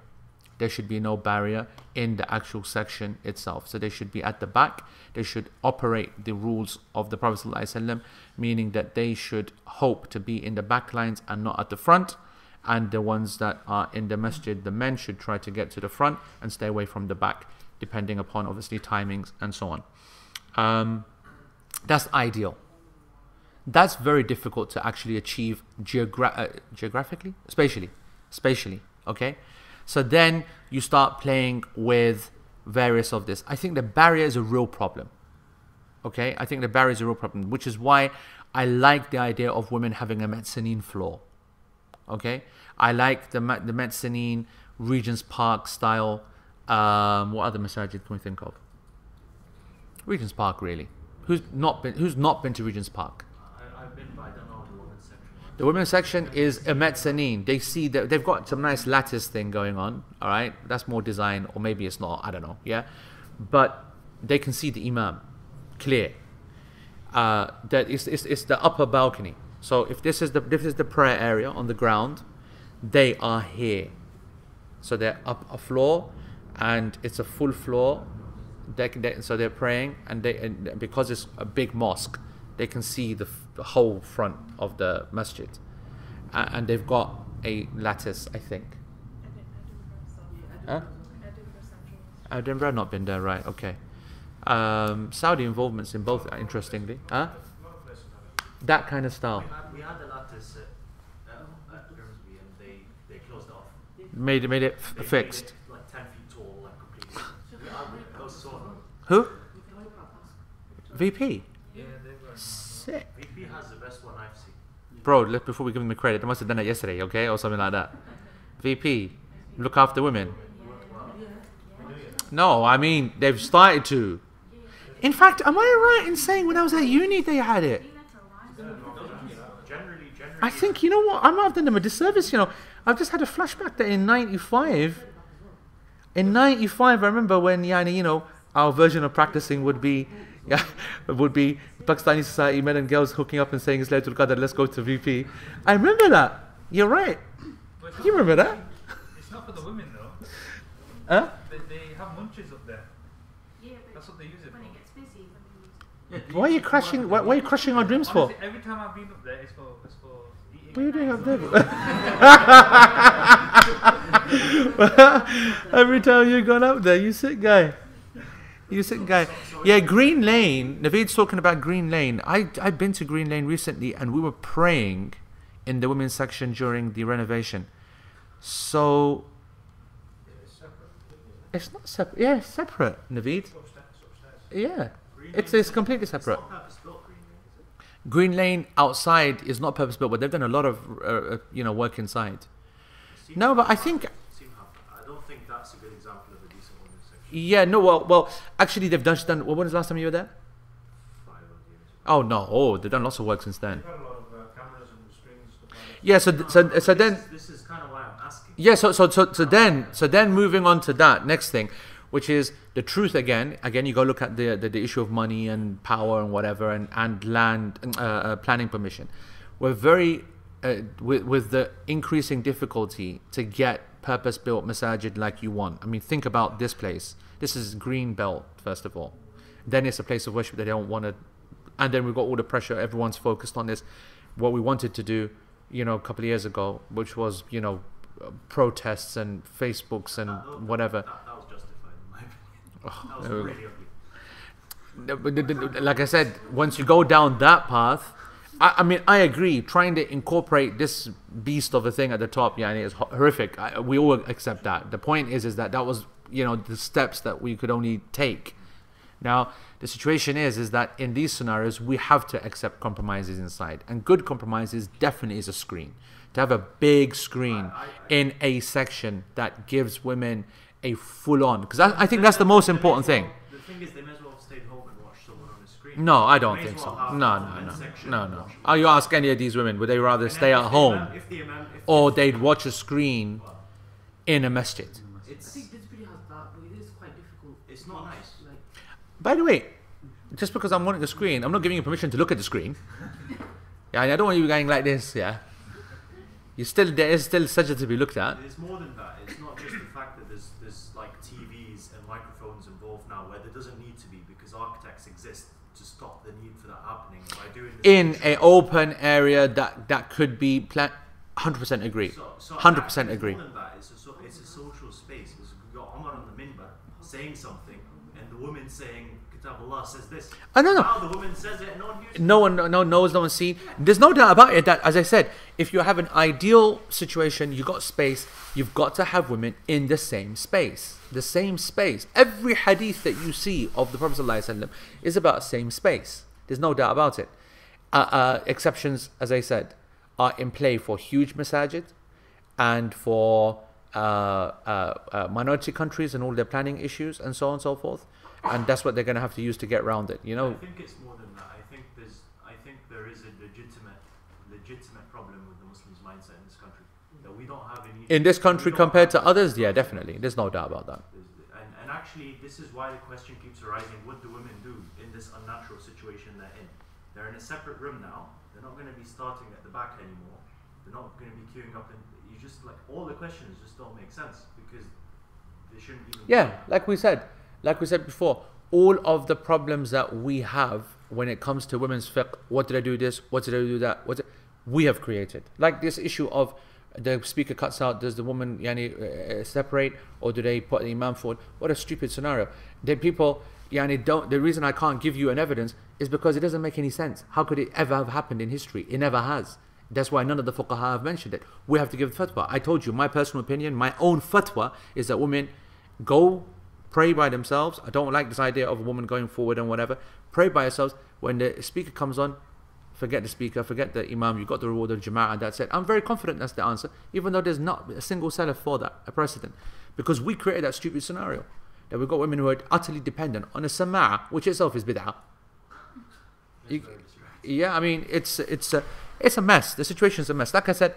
There should be no barrier in the actual section itself. So they should be at the back. They should operate the rules of the Prophet ﷺ, meaning that they should hope to be in the back lines and not at the front. And the ones that are in the masjid, the men should try to get to the front and stay away from the back, depending upon obviously timings and so on. Um, that's ideal. That's very difficult to actually achieve geogra- uh, geographically, spatially, spatially. Okay, so then you start playing with various of this. I think the barrier is a real problem. Okay, I think the barrier is a real problem, which is why I like the idea of women having a mezzanine floor. Okay, I like the the mezzanine Regent's Park style. Um, what other masajid can we think of? Regent's Park, really. Who's not been Who's not been to Regent's Park? I, I've been, but I don't know the women's section. The women's section is a mezzanine. They see that they've got some nice lattice thing going on. All right, that's more design, or maybe it's not. I don't know. Yeah, but they can see the imam clear. Uh, that is it's, it's the upper balcony. So if this is the this is the prayer area on the ground, they are here. So they're up a floor, and it's a full floor. They, can- they, so they're praying, and they and because it's a big mosque, they can see the, the whole front of the masjid, A- and they've got a lattice, I think. Huh? Edinburgh Central. Edinburgh, not been there, right? Okay. Um, Saudi involvements in both, interestingly, huh? That kind of style We had, we had the lattice at, uh, at Grimsby and they, they closed it off. made it made it f- They made fixed. it like 10 feet tall, like completely. we had those sort. Who? VP. Yeah, they were. Sick. VP has the best one I've seen. Bro, let, before we give them the credit, they must have done it yesterday, okay, or something like that. VP, look after women. No, I mean they've started to. In fact, am I right in saying when I was at uni they had it? I think you know what I might have done them a disservice. You know, I've just had a flashback that in '95, in '95, I remember when you know, our version of practicing would be, yeah, It would be Pakistani society men and girls hooking up and saying it's Laylatul Qadr. Let's go to VP. I remember that. You're right. But You remember that? it's not for the women though. Huh? They, they have munches up there. Yeah, That's what they use it when for. it gets busy, when Why are you crashing? Why, why are you crushing our dreams for? Every time I've been up there, it's for it's for eating. What are you doing up there? Every time you've gone up there, you sick guy. You sick guy. Yeah, Green Lane. Naveed's talking about Green Lane. I I've been to Green Lane recently, and we were praying in the women's section during the renovation. So It's isn't separate. Yeah, it's separate, Naveed. Yeah, it's it's completely separate. Green Lane outside is not purpose built, but they've done a lot of uh, uh, you know work inside. No, but I think seem to have- I don't think that's a good example of a decent women's section. Yeah, no, well, well, actually they've done. done when was the last time you were there? Five years ago. Oh no, oh they've done lots of work since then. They've had a lot of uh, cameras and screens stuff like that. Yeah, so th- so so then This is kind of why I'm asking. Yeah, so so so so then so then moving on to that next thing, which is the truth again. Again, you go look at the the, the issue of money and power and whatever and and land uh, uh, planning permission. We're very uh, with with the increasing difficulty to get purpose built masajid like you want. I mean, think about this place. This is green belt first of all. Then it's a place of worship that they don't want to, and then we've got all the pressure. Everyone's focused on this. What we wanted to do, you know, a couple of years ago, which was you know protests and Facebooks and That- whatever. That, that was justified in my opinion. Oh, that was there we go. really ugly. No, but the- the- Like I said, once you go down that path, I, I mean, I agree. Trying to incorporate this beast of a thing at the top, yeah, is ho- horrific. I, we all accept that. The point is, is that that was you know the steps that we could only take. Now the situation is, is that in these scenarios we have to accept compromises inside, and good compromises definitely is a screen. To have a big screen in a section that gives women a full on, because I, I think that's the most important thing. The thing is, they may as well have stayed home and watched someone on the screen. No, I don't think as so. No, no, no, no, no. watch. Oh, you ask any of these women, would they rather stay at home imam- the imam, if or they'd watch a screen in a masjid? I It's think this has that, but it is quite difficult. It's not nice. Like, By the way, just because I'm wanting the screen, I'm not giving you permission to look at the screen. Yeah, I don't want you going like this. Yeah, you still there is still subject to be looked at. It's more than that. It's not just the fact that there's there's like TVs and microphones involved now, where there doesn't need to be because architects exist to stop the need for that happening by doing this In visual- a open area that that could be plan. Hundred percent agree. So, so Hundred actually percent agree. More than it's a, so, it's a social space. It's got Omar on the minbar saying something, and the woman saying, "Kitab Allah says this." Oh, no, no. Now the woman says it, no one hears. no one no knows no one's seen there's no doubt about it that as i said if you have an ideal situation you got space you've got to have women in the same space the same space every hadith that you see of the prophet ﷺ is about same space there's no doubt about it uh, uh, exceptions as i said are in play for huge masajid and for uh, uh, uh, minority countries and all their planning issues and so on and so forth and that's what they're going to have to use to get around it you know I think it's more than that. I think there's, I think there is a legitimate, legitimate problem with the Muslims' mindset in this country that we don't have any. in this country compared to others yeah definitely there's no doubt about that And, and actually, this is why the question keeps arising: What do women do in this unnatural situation? They're in a separate room now. They're not going to be starting at the back anymore. They're not going to be queuing up, and you just like all the questions just don't make sense because they shouldn't even. be yeah like we said like we said before all of the problems that we have when it comes to women's fiqh what did i do this what did i do that what did, we have created like this issue of the speaker cuts out does the woman yani, uh, separate or do they put the imam forward what a stupid scenario the people yani, don't the reason i can't give you an evidence is because it doesn't make any sense how could it ever have happened in history it never has that's why none of the fuqaha have mentioned it we have to give the fatwa i told you my personal opinion my own fatwa is that women go pray by themselves. I don't like this idea of a woman going forward and whatever. Pray by yourselves. When the speaker comes on, forget the speaker, forget the imam. You got the reward of jama'ah, that's it. I'm very confident that's the answer, even though there's not a single salaf for that, a precedent, because we created that stupid scenario that we've got women who are utterly dependent on a sama'ah, which itself is bid'ah. Yeah, I mean it's it's a it's a mess. The situation is a mess. Like I said,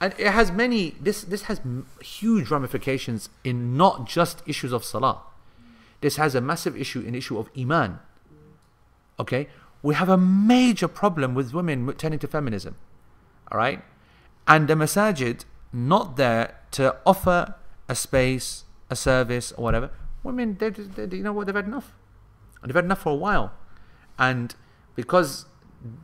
and it has many. This this has huge ramifications in not just issues of salah. This has a massive issue in issue of iman. Okay, we have a major problem with women turning to feminism. All right, and the masajid not there to offer a space, a service, or whatever. Women, they, they, they- you know what? They've had enough. And they've had enough for a while, and because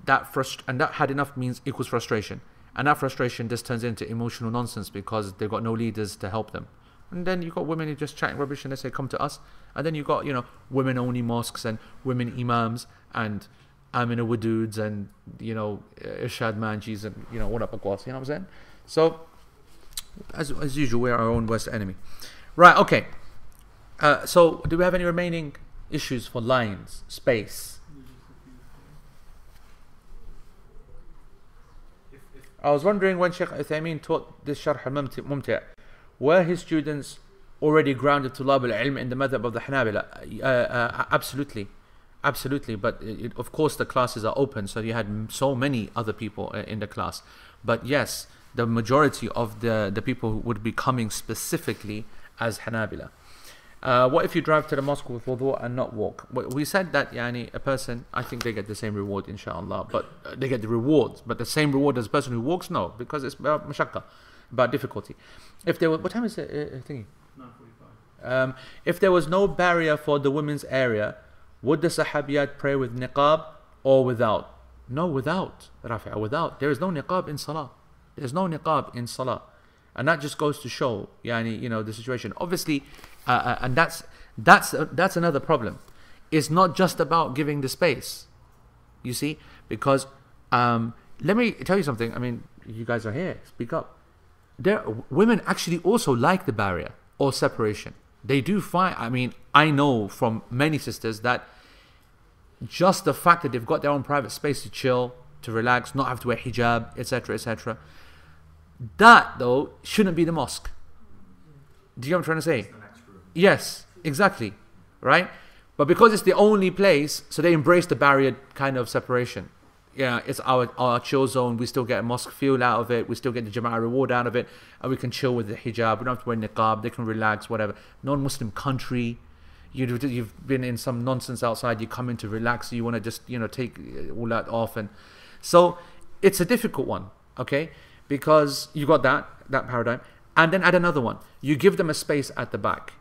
that frust- and that had enough means equals frustration, and that frustration just turns into emotional nonsense because they've got no leaders to help them. And then you've got women who just chatting rubbish and they say, "Come to us." And then you've got you know women-only mosques and women imams and Amina Waduds and you know Irshad Manjis and you know what up Akwas, you know what I'm saying? So As, as usual, we're our own worst enemy. Right, okay. Uh, so, do we have any remaining issues for lines, space? If, if I was wondering when Sheikh Uthaymeen taught this Sharh al-Mumti- were his students already grounded to Lab al-Ilm in the madhab of the Hanabila? Uh, uh, absolutely. Absolutely. But it, of course, the classes are open, so you had so many other people uh, in the class. But yes, the majority of the, the people would be coming specifically as Hanabila. Uh, what if you drive to the mosque with wudu and not walk? We said that yani, a person, I think they get the same reward, inshallah, but uh, they get the rewards, but the same reward as a person who walks, no, because it's about mashakka, about difficulty. If there were, what time is it uh, uh, thingy? 9:45. Um, if there was no barrier for the women's area, would the Sahabiyat pray with niqab or without? No, without. Rafi'a, without. There is no niqab in salah. There's no niqab in salah. And that just goes to show, yani, you know, the situation. Obviously, uh, uh, and that's that's uh, that's another problem. It's not just about giving the space. You see, because um, let me tell you something. I mean, you guys are here. Speak up. There, women actually also like the barrier or separation. They do find. I mean, I know from many sisters that just the fact that they've got their own private space to chill, to relax, not have to wear hijab, etc., etc. That though shouldn't be the mosque. Do you know what I'm trying to say? Yes, exactly. Right? But because it's the only place, so they embrace the barrier kind of separation. Yeah, it's our our chill zone. We still get a mosque feel out of it. We still get the Jama'ah reward out of it. And we can chill with the hijab. We don't have to wear niqab. They can relax, whatever. Non Muslim country. You, you've been in some nonsense outside. You come in to relax. You want to just, you know, take uh, all that off. And so it's a difficult one, okay? Because you got that, that paradigm. And then add another one. You give them a space at the back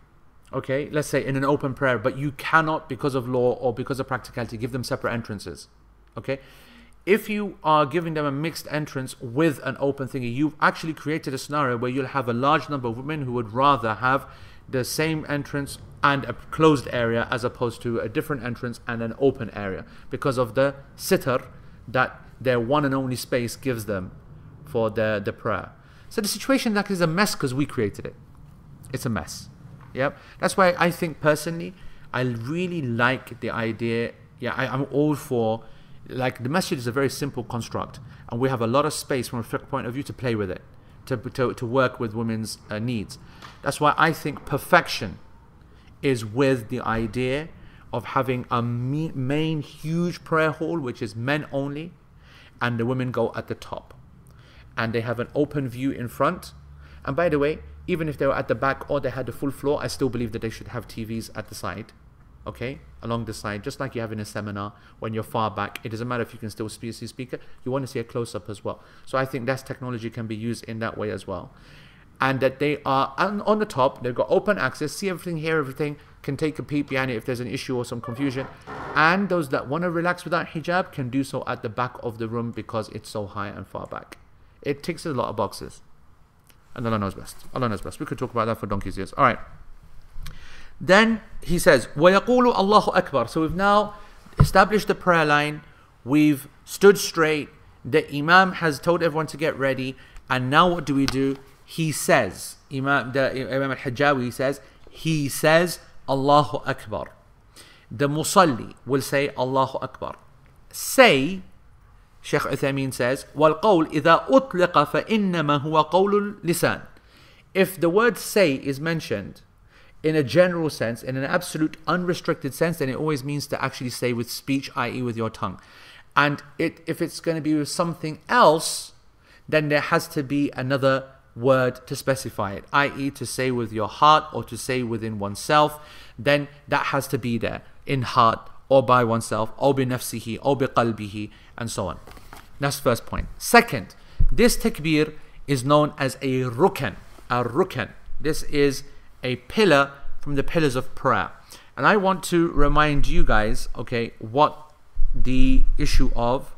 okay let's say in an open prayer but you cannot because of law or because of practicality give them separate entrances. Okay? If you are giving them a mixed entrance with an open thingy you've actually created a scenario where you'll have a large number of women who would rather have the same entrance and a closed area as opposed to a different entrance and an open area because of the sitter that their one and only space gives them for the, the prayer. So the situation like is a mess because we created it. It's a mess Yep. That's why I think personally, I really like the idea. Yeah, I, I'm all for. Like the masjid is a very simple construct, and we have a lot of space from a fiqh point of view to play with it, to to, to work with women's uh, needs. That's why I think perfection is with the idea of having a me- main huge prayer hall, which is men only, and the women go at the top, and they have an open view in front. And by the way, even if they were at the back or they had the full floor, I still believe that they should have TVs at the side, okay, along the side, just like you have in a seminar when you're far back. It doesn't matter if you can still see see speaker, you want to see a close up as well. So I think that technology can be used in that way as well. And that they are on, on the top, they've got open access, see everything, hear everything, can take a peep behind it if there's an issue or some confusion. And those that want to relax without hijab can do so at the back of the room because it's so high and far back. It ticks a lot of boxes. And Allah knows best. Allah knows best. We could talk about that for donkey's years. All right. Then he says, وَيَقُولُ Allahu Akbar. So we've now established the prayer line. We've stood straight. The Imam has told everyone to get ready. And now what do we do? He says, Imam, the, Imam al-Hajjawi says, he says, Allahu Akbar. The Musalli will say, Allahu Akbar. Say, Sheikh Uthaymeen says, وَالْقَوْلِ إِذَا أُطْلِقَ فَإِنَّمَا هُوَ قَوْلُ الْلِسَانِ If the word say is mentioned in a general sense, in an absolute unrestricted sense, then it always means to actually say with speech, i.e. with your tongue. And it, if it's going to be with something else, then there has to be another word to specify it, i.e., to say with your heart or to say within oneself, then that has to be there in heart or by oneself, or nafsihi, or qalbihi, and so on. That's first point. Second, this takbir is known as a rukn, a rukn. This is a pillar from the pillars of prayer. And I want to remind you guys, okay, what the issue of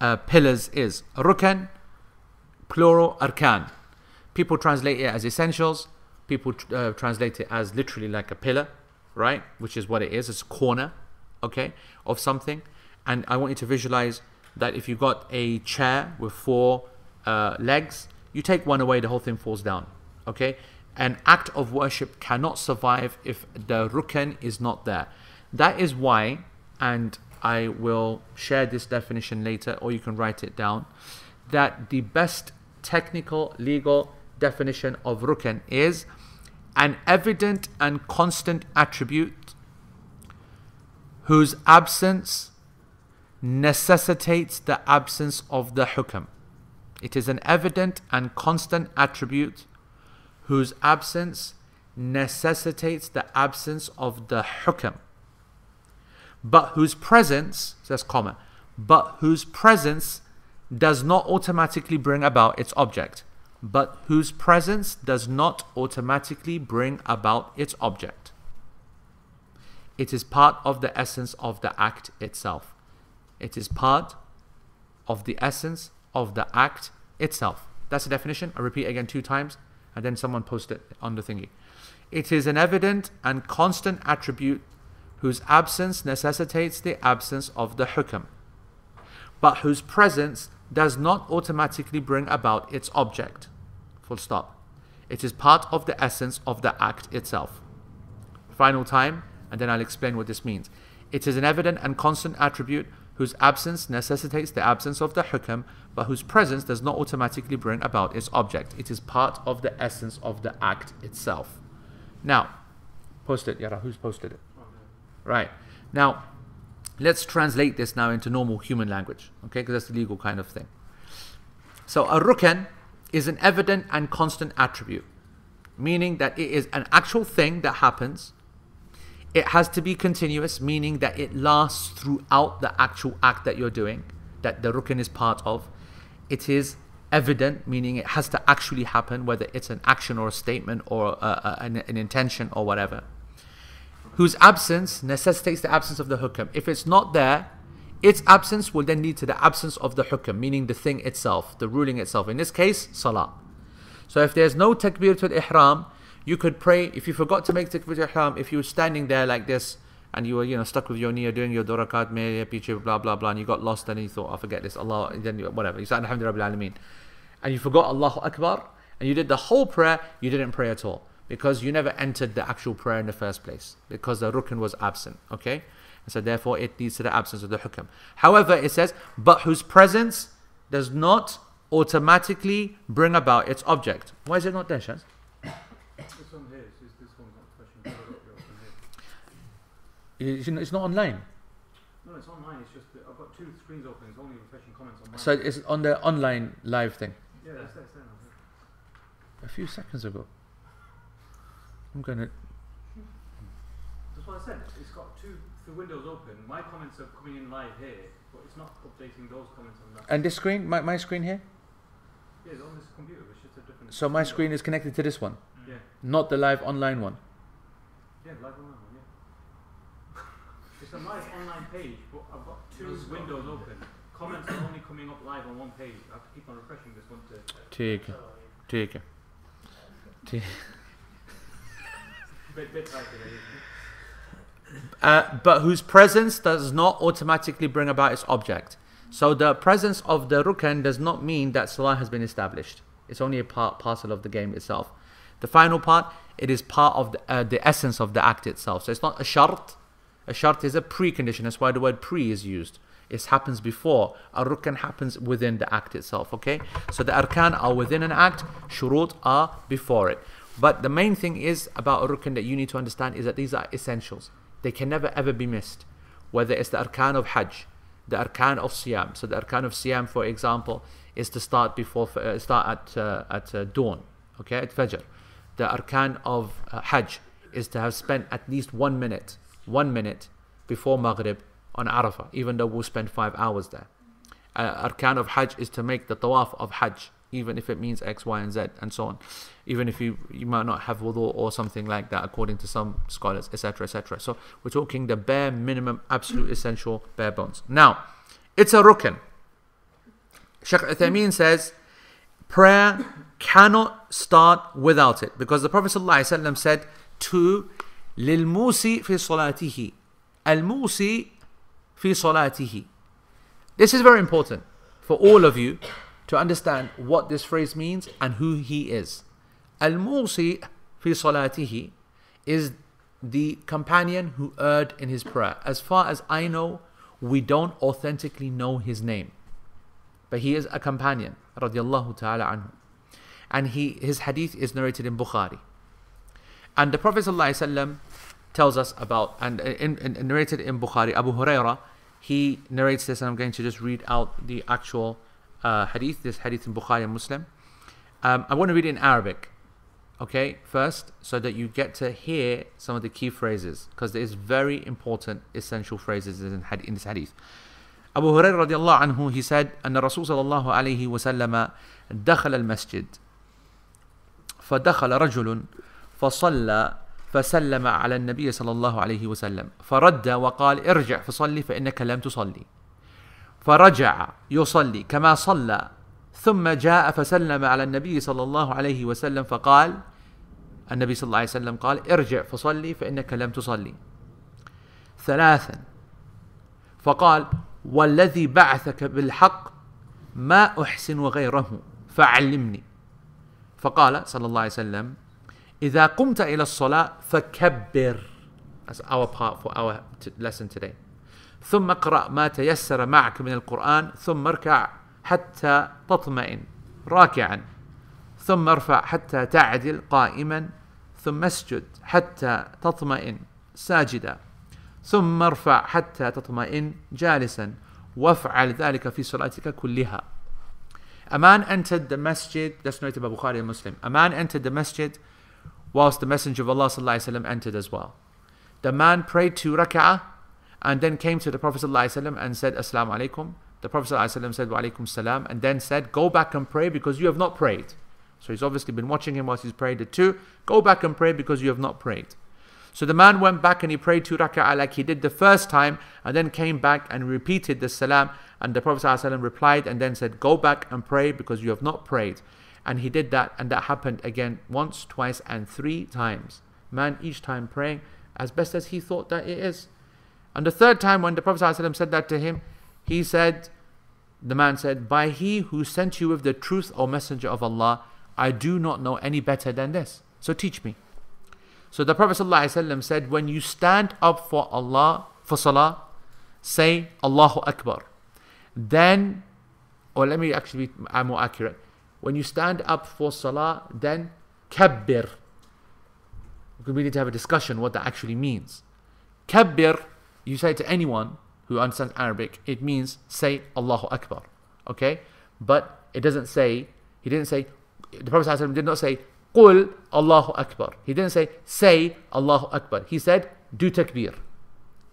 uh, pillars is. Rukn, plural arkan. People translate it as essentials. People uh, translate it as literally like a pillar, right? Which is what it is. It's a corner, okay, of something. And I want you to visualize that if you've got a chair with four uh, legs, You take one away, the whole thing falls down. Okay? An act of worship cannot survive if the rukn is not there. That is why, and I will share this definition later, or you can write it down, that the best technical legal definition of rukn is an evident and constant attribute whose absence necessitates the absence of the hukm. It is an evident and constant attribute whose absence necessitates the absence of the hukm, but whose presence, says comma, but whose presence does not automatically bring about its object, but whose presence does not automatically bring about its object. It is part of the essence of the act itself. It is part of the essence of the act itself. That's the definition. I repeat again two times, and then someone post it on the thingy. It is an evident and constant attribute whose absence necessitates the absence of the hukm, but whose presence does not automatically bring about its object. Full stop. It is part of the essence of the act itself. Final time, and then I'll explain what this means. It is an evident and constant attribute whose absence necessitates the absence of the hukm, but whose presence does not automatically bring about its object. It is part of the essence of the act itself. Now, post it, Yara. Who's posted it? Right. Now, let's translate this now into normal human language, okay? Because that's the legal kind of thing. So, a rukn is an evident and constant attribute, meaning that it is an actual thing that happens. It has to be continuous, meaning that it lasts throughout the actual act that you're doing, that the rukn is part of. It is evident, meaning it has to actually happen, whether it's an action or a statement or a, a, an, an intention or whatever whose absence necessitates the absence of the hukm. If it's not there, its absence will then lead to the absence of the hukm, meaning the thing itself, the ruling itself. In this case, salah. So if there's no takbiratul ihram, you could pray. If you forgot to make takbiratul ihram, if you were standing there like this and you were, you know, stuck with your knee, doing your durakat, piche, blah blah blah, and you got lost, and you thought, I forget this, Allah, then you, whatever. You said Alhamdulillah and you forgot Allahu Akbar, and you did the whole prayer, you didn't pray at all because you never entered the actual prayer in the first place because the rukn was absent. Okay, and so therefore it leads to the absence of the hukm. However, it says, but whose presence does not automatically bring about its object. Why is it not there, Shaz? This one here, this, this one's not question. I've got yours on here. It's it's not online. No, it's online. It's just I've got two screens open. It's only refreshing comments on. So it's on the online live thing. yeah, that's that's there now. A few seconds ago. I'm gonna. That's what I said. It's got two the windows open. My comments are coming in live here, but it's not updating those comments on that. And this screen, my, my screen here. yeah, it's on this computer. It's just a different. So my screen is connected to this one, Yeah, not the live online one. yeah, live online. it's a live online page, but I've got two windows open. Comments are only coming up live on one page. I have to keep on refreshing this one to. ठीक है ठीक है ठीक Bit, bit tight today. uh, but whose presence does not automatically bring about its object. So the presence of the rukn does not mean that salah has been established. It's only a part parcel of the game itself. The final part, it is part of the, uh, the essence of the act itself. So it's not a shart. a shart is a precondition. That's why the word pre is used. It happens before. A rukn happens within the act itself. Okay. So the arkan are within an act. Shurut are before it. But the main thing is about a that you need to understand is that these are essentials. They can never ever be missed. Whether it's the arkan of Hajj, the arkan of Siyam. So the arkan of Siyam, for example, is to start before uh, start at uh, at uh, dawn, okay, at Fajr. The arkan of uh, Hajj is to have spent at least one minute, one minute before Maghrib on Arafah, even though we'll spend five hours there. Uh, arkan of Hajj is to make the tawaf of Hajj, even if it means X, Y, and Z, and so on. Even if you you might not have wudu or something like that, according to some scholars, etc., etc. So we're talking the bare minimum, absolute essential bare bones. Now, it's a rukn. Sheikh Uthaymeen says prayer cannot start without it because the Prophet ﷺ said to للموسي في صلاته الموسي في صلاته This is very important for all of you to understand what this phrase means and who he is. Al Musi fi salatihi is the companion who erred in his prayer. As far as I know, we don't authentically know his name. But he is a companion, radiallahu ta'ala anhu. And he, his hadith is narrated in Bukhari. And the Prophet ﷺ tells us about, and in, in, in- narrated in Bukhari, Abu Huraira, he narrates this, and I'm going to just read out the actual uh, hadith, this hadith in Bukhari and Muslim. Um, I want to read it in Arabic, okay, first, so that you get to hear some of the key phrases, because there is very important, essential phrases in, had- in this hadith. Abu Hurairah radiallahu anhu, he said, أن الرسول صلى الله عليه وسلم دخل المسجد فدخل رجل فصلى فسلم على النبي صلى الله عليه وسلم. فرد وقال ارجع فصلي فإنك لم تصلي. فرجع يصلي كما صلى. ثم جاء فسلم على النبي صلى الله عليه وسلم فقال النبي صلى الله عليه وسلم قال ارجع فصلي فإنك لم تصلي. ثلاثا فقال والذي بعثك بالحق ما أحسن غيره فعلمني. فقال صلى الله عليه وسلم إذا قمت إلى الصلاة فكبر. That's our part for our lesson today. ثم اقرأ ما تيسر معك من القرآن ثم اركع حتى تطمئن راكعا ثم ارفع حتى تعدل قائما ثم اسجد حتى تطمئن ساجدا ثم ارفع حتى تطمئن جالسا. وافعل ذلك في صلاتك كلها. A man entered the masjid, that's noted by Bukhari and Muslim. A man entered the masjid whilst the Messenger of Allah entered as well. The man prayed two rak'ah and then came to the Prophet and said, Assalamu alaikum. The Prophet said, Wa alaikum salam, and then said, Go back and pray because you have not prayed. So he's obviously been watching him whilst he's prayed the two. Go back and pray because you have not prayed. So the man went back and he prayed two rak'ah like he did the first time and then came back and repeated the salam. And the Prophet ﷺ replied and then said, Go back and pray because you have not prayed. And he did that, and that happened again once, twice, and three times. Man each time praying as best as he thought that it is. And the third time, when the Prophet ﷺ said that to him, he said, The man said, By he who sent you with the truth, O Messenger of Allah, I do not know any better than this. So teach me. So the Prophet ﷺ said, When you stand up for Allah, for Salah, say Allahu Akbar. Then, or let me actually be more accurate. When you stand up for Salah, then Kabbir. We need to have a discussion what that actually means. Kabbir, you say to anyone who understands Arabic, it means say Allahu Akbar. Okay? But it doesn't say, he didn't say, the Prophet did not say, Qul Allahu Akbar. He didn't say, say Allahu Akbar. He said, do takbir.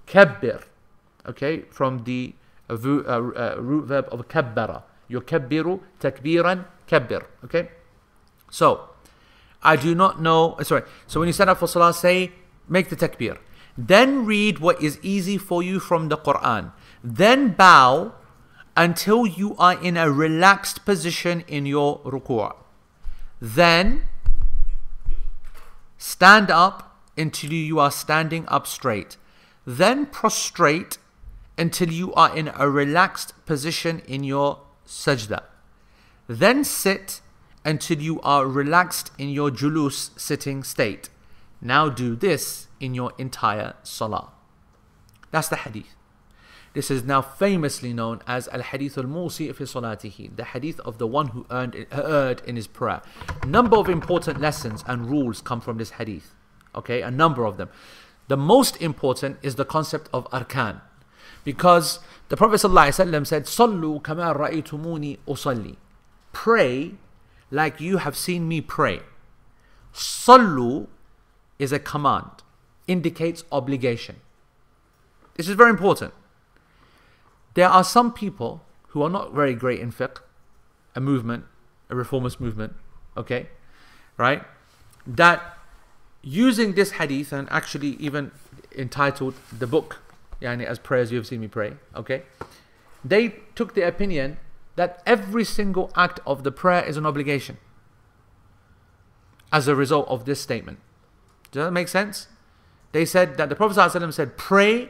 Kabbir. Okay? From the uh, uh, uh, root verb of kabbara. Yukabbiru takbiran kabbir. Okay? So, I do not know. uh, Sorry. So when you stand up for salah, say, make the takbir. Then read what is easy for you from the Quran. Then bow until you are in a relaxed position in your ruku'. Then stand up until you are standing up straight. Then prostrate until you are in a relaxed position in your sajda. Then sit until you are relaxed in your julus sitting state. Now do this in your entire salah. That's the hadith. This is now famously known as Al Hadith Al Musi fi Salatihi, the hadith of the one who earned, erred in his prayer. Number of important lessons and rules come from this hadith. Okay, a number of them. The most important is the concept of arkan. Because the Prophet ﷺ said, Sallu kama ra'aytumuni usalli. Pray like you have seen me pray. Sallu is a command, indicates obligation. This is very important. There are some people who are not very great in fiqh, a movement, a reformist movement, okay, right? That using this hadith and actually even entitled the book, yani as prayers you have seen me pray, okay, they took the opinion that every single act of the prayer is an obligation as a result of this statement. Does that make sense? They said that the Prophet ﷺ said, pray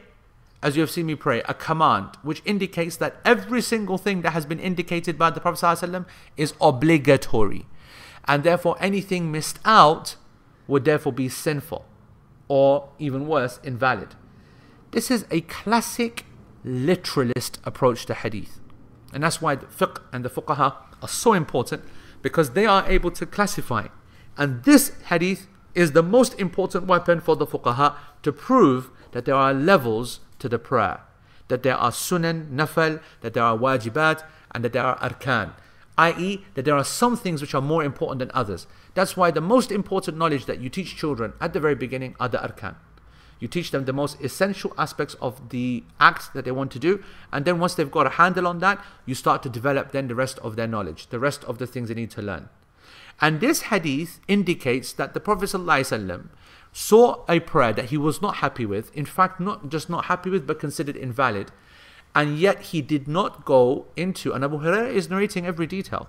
as you have seen me pray, a command which indicates that every single thing that has been indicated by the Prophet ﷺ is obligatory. And therefore, anything missed out would therefore be sinful or even worse, invalid. This is a classic literalist approach to hadith. And that's why the fiqh and the fuqaha are so important because they are able to classify. And this hadith is the most important weapon for the fuqaha to prove that there are levels to the prayer, that there are sunan, nafal, that there are wajibat, and that there are arkan, i.e., that there are some things which are more important than others. That's why the most important knowledge that you teach children at the very beginning are the arkan. You teach them the most essential aspects of the act that they want to do, and then once they've got a handle on that, you start to develop then the rest of their knowledge, the rest of the things they need to learn. And this hadith indicates that the Prophet ﷺ saw a prayer that he was not happy with, in fact, not just not happy with, but considered invalid, and yet he did not go into, and Abu Hurairah is narrating every detail.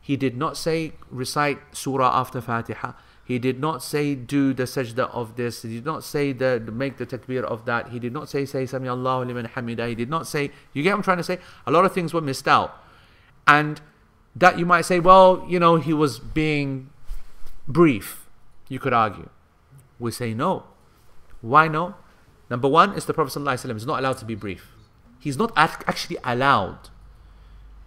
He did not say recite surah after Fatiha. He did not say do the sajda of this. He did not say the make the takbir of that. He did not say say Sami Allahu liman hamida. He did not say you get what I'm trying to say? A lot of things were missed out. And that you might say, well, you know, he was being brief. You could argue. We say no. Why no? Number one is the Prophet ﷺ is not allowed to be brief. He's not actually allowed.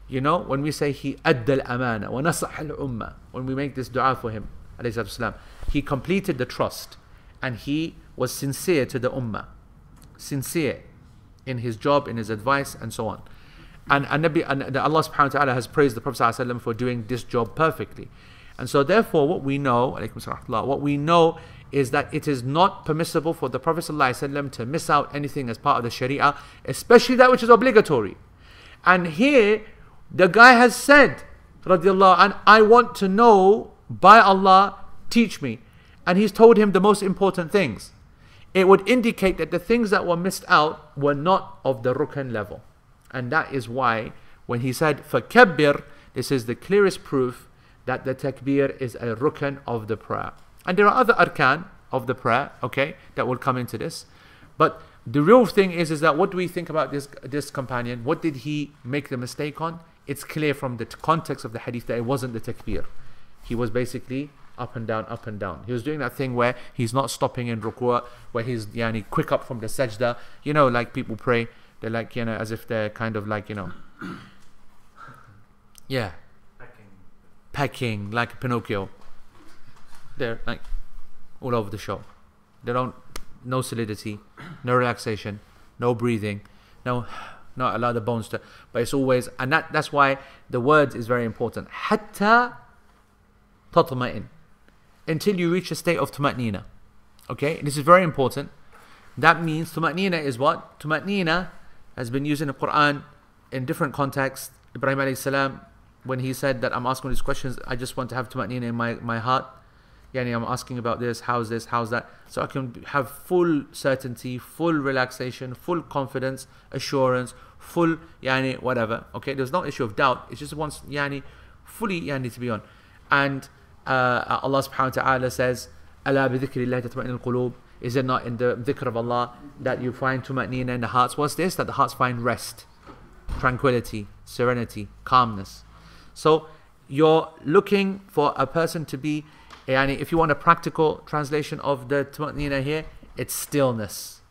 You know, when we say he addal amana wa nasah al ummah, when we make this dua for him, wasalam, he completed the trust and he was sincere to the ummah. Sincere in his job, in his advice, and so on. And, and, Nabi, and Allah subhanahu wa ta'ala has praised the Prophet ﷺ for doing this job perfectly. And so therefore what we know, what we know is that it is not permissible for the Prophet ﷺ to miss out anything as part of the Sharia, especially that which is obligatory. And here the guy has said, radiallahu an, I want to know by Allah, teach me. And he's told him the most important things. It would indicate that the things that were missed out were not of the rukn level. And that is why when he said fakabbir, this is the clearest proof that the takbir is a rukn of the prayer. And there are other arkan of the prayer, okay, that will come into this. But the real thing is, is that what do we think about this this companion? What did he make the mistake on? It's clear from the context of the hadith that it wasn't the takbir. He was basically up and down, up and down. He was doing that thing where he's not stopping in ruku', where he's yani quick up from the sajda. You know, like people pray, they're like you know as if they're kind of like you know, yeah, Pecking. pecking like Pinocchio. They're like all over the show. They don't, no solidity, no relaxation, no breathing, no, not allow the bones to. But it's always, and that that's why the words is very important. Hatta tatma'in, until you reach a state of tuma'nina. Okay, this is very important. That means tuma'nina is what? Tuma'nina has been used in the Quran in different contexts. Ibrahim alayhi salam, when he said that I'm asking these questions, I just want to have tuma'nina in my, my heart. Yani I'm asking about this, how's this, how's that, so I can have full certainty, full relaxation, full confidence, assurance, full yani whatever. Okay, there's no issue of doubt. It's just wants yani fully yani to be on. And uh, Allah subhanahu wa ta'ala says, Allah bi al-qulub. Is it not in the dhikr of Allah that you find tuma'nina in the hearts? What's this? That the hearts find rest, tranquility, serenity, calmness. So you're looking for a person to be, yani if you want a practical translation of the tuma'nina here, it's stillness.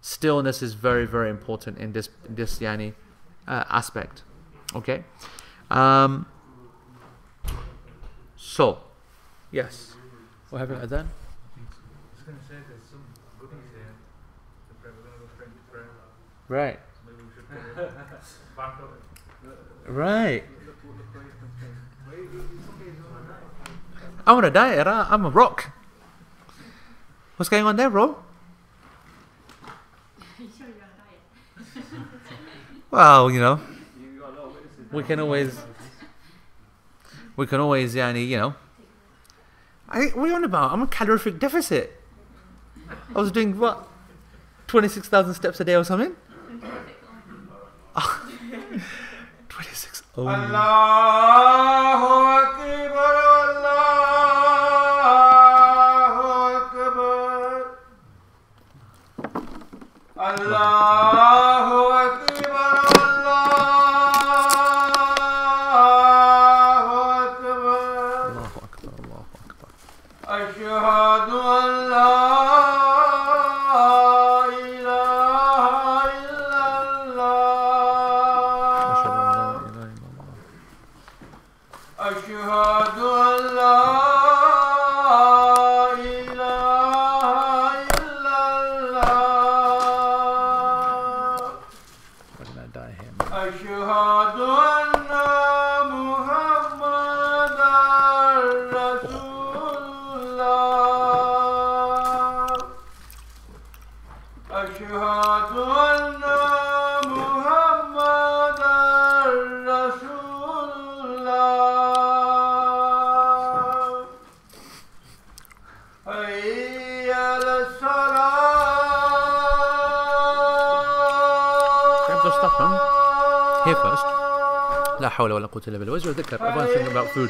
Stillness is very, very important in this, this yani uh, aspect. Okay? Um, so, yes. What happened at that? I was going to say there's some goodies here. The prayer, we're going to go prayer. Right. Right. I'm on a diet. I'm a rock. What's going on there, bro? you a? Well, you know, You a we can always, we can always, yani, you know. I, what are you on about? I'm a calorific deficit. I was doing what, twenty six thousand steps a day or something. Twenty six. Oh. Allahu Akbar, Allahu Akbar. Allah لا حول ولا قوة إلا بالله. Where's your dhikr? Everyone's thinking about food.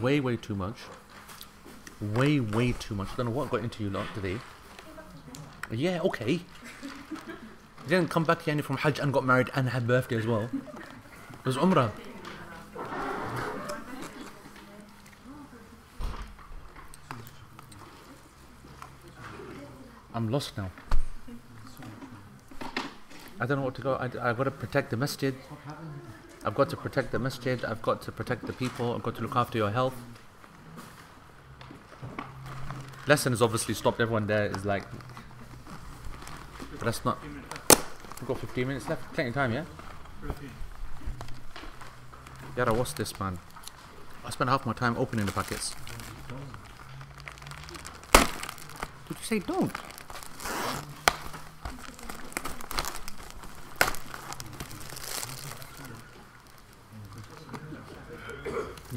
Way, way too much. Way, way too much. I don't know what got into you lot today. Yeah, okay. You didn't come back here from Hajj and got married and had birthday as well. It was Umrah. I'm lost now. I don't know what to go. I, I've got to protect the masjid. I've got to protect the masjid. I've got to protect the people. I've got to look after your health. Lesson has obviously stopped. Everyone there is like, but that's not. We've got 15 minutes left. Plenty of time, yeah? Yara, what's this, man? I spent half my time opening the packets. Did you say don't?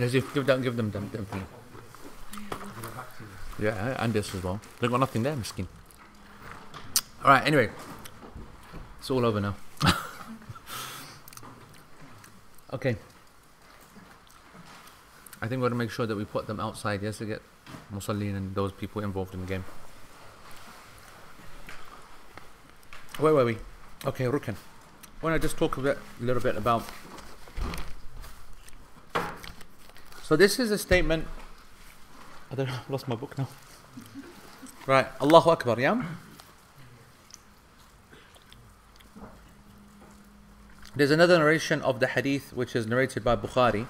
Yes, you give them, give them, them, them thing. Yeah, and this as well. They've got nothing there, miskin. All right. Anyway, it's all over now. okay. I think we're gonna make sure that we put them outside, yes, to get Musallin and those people involved in the game. Where were we? Okay, Rukn. Want I just talk a bit, a little bit about. So this is a statement. I don't know, I've lost my book now. Right, Allahu Akbar, yeah. There's another narration of the hadith which is narrated by Bukhari,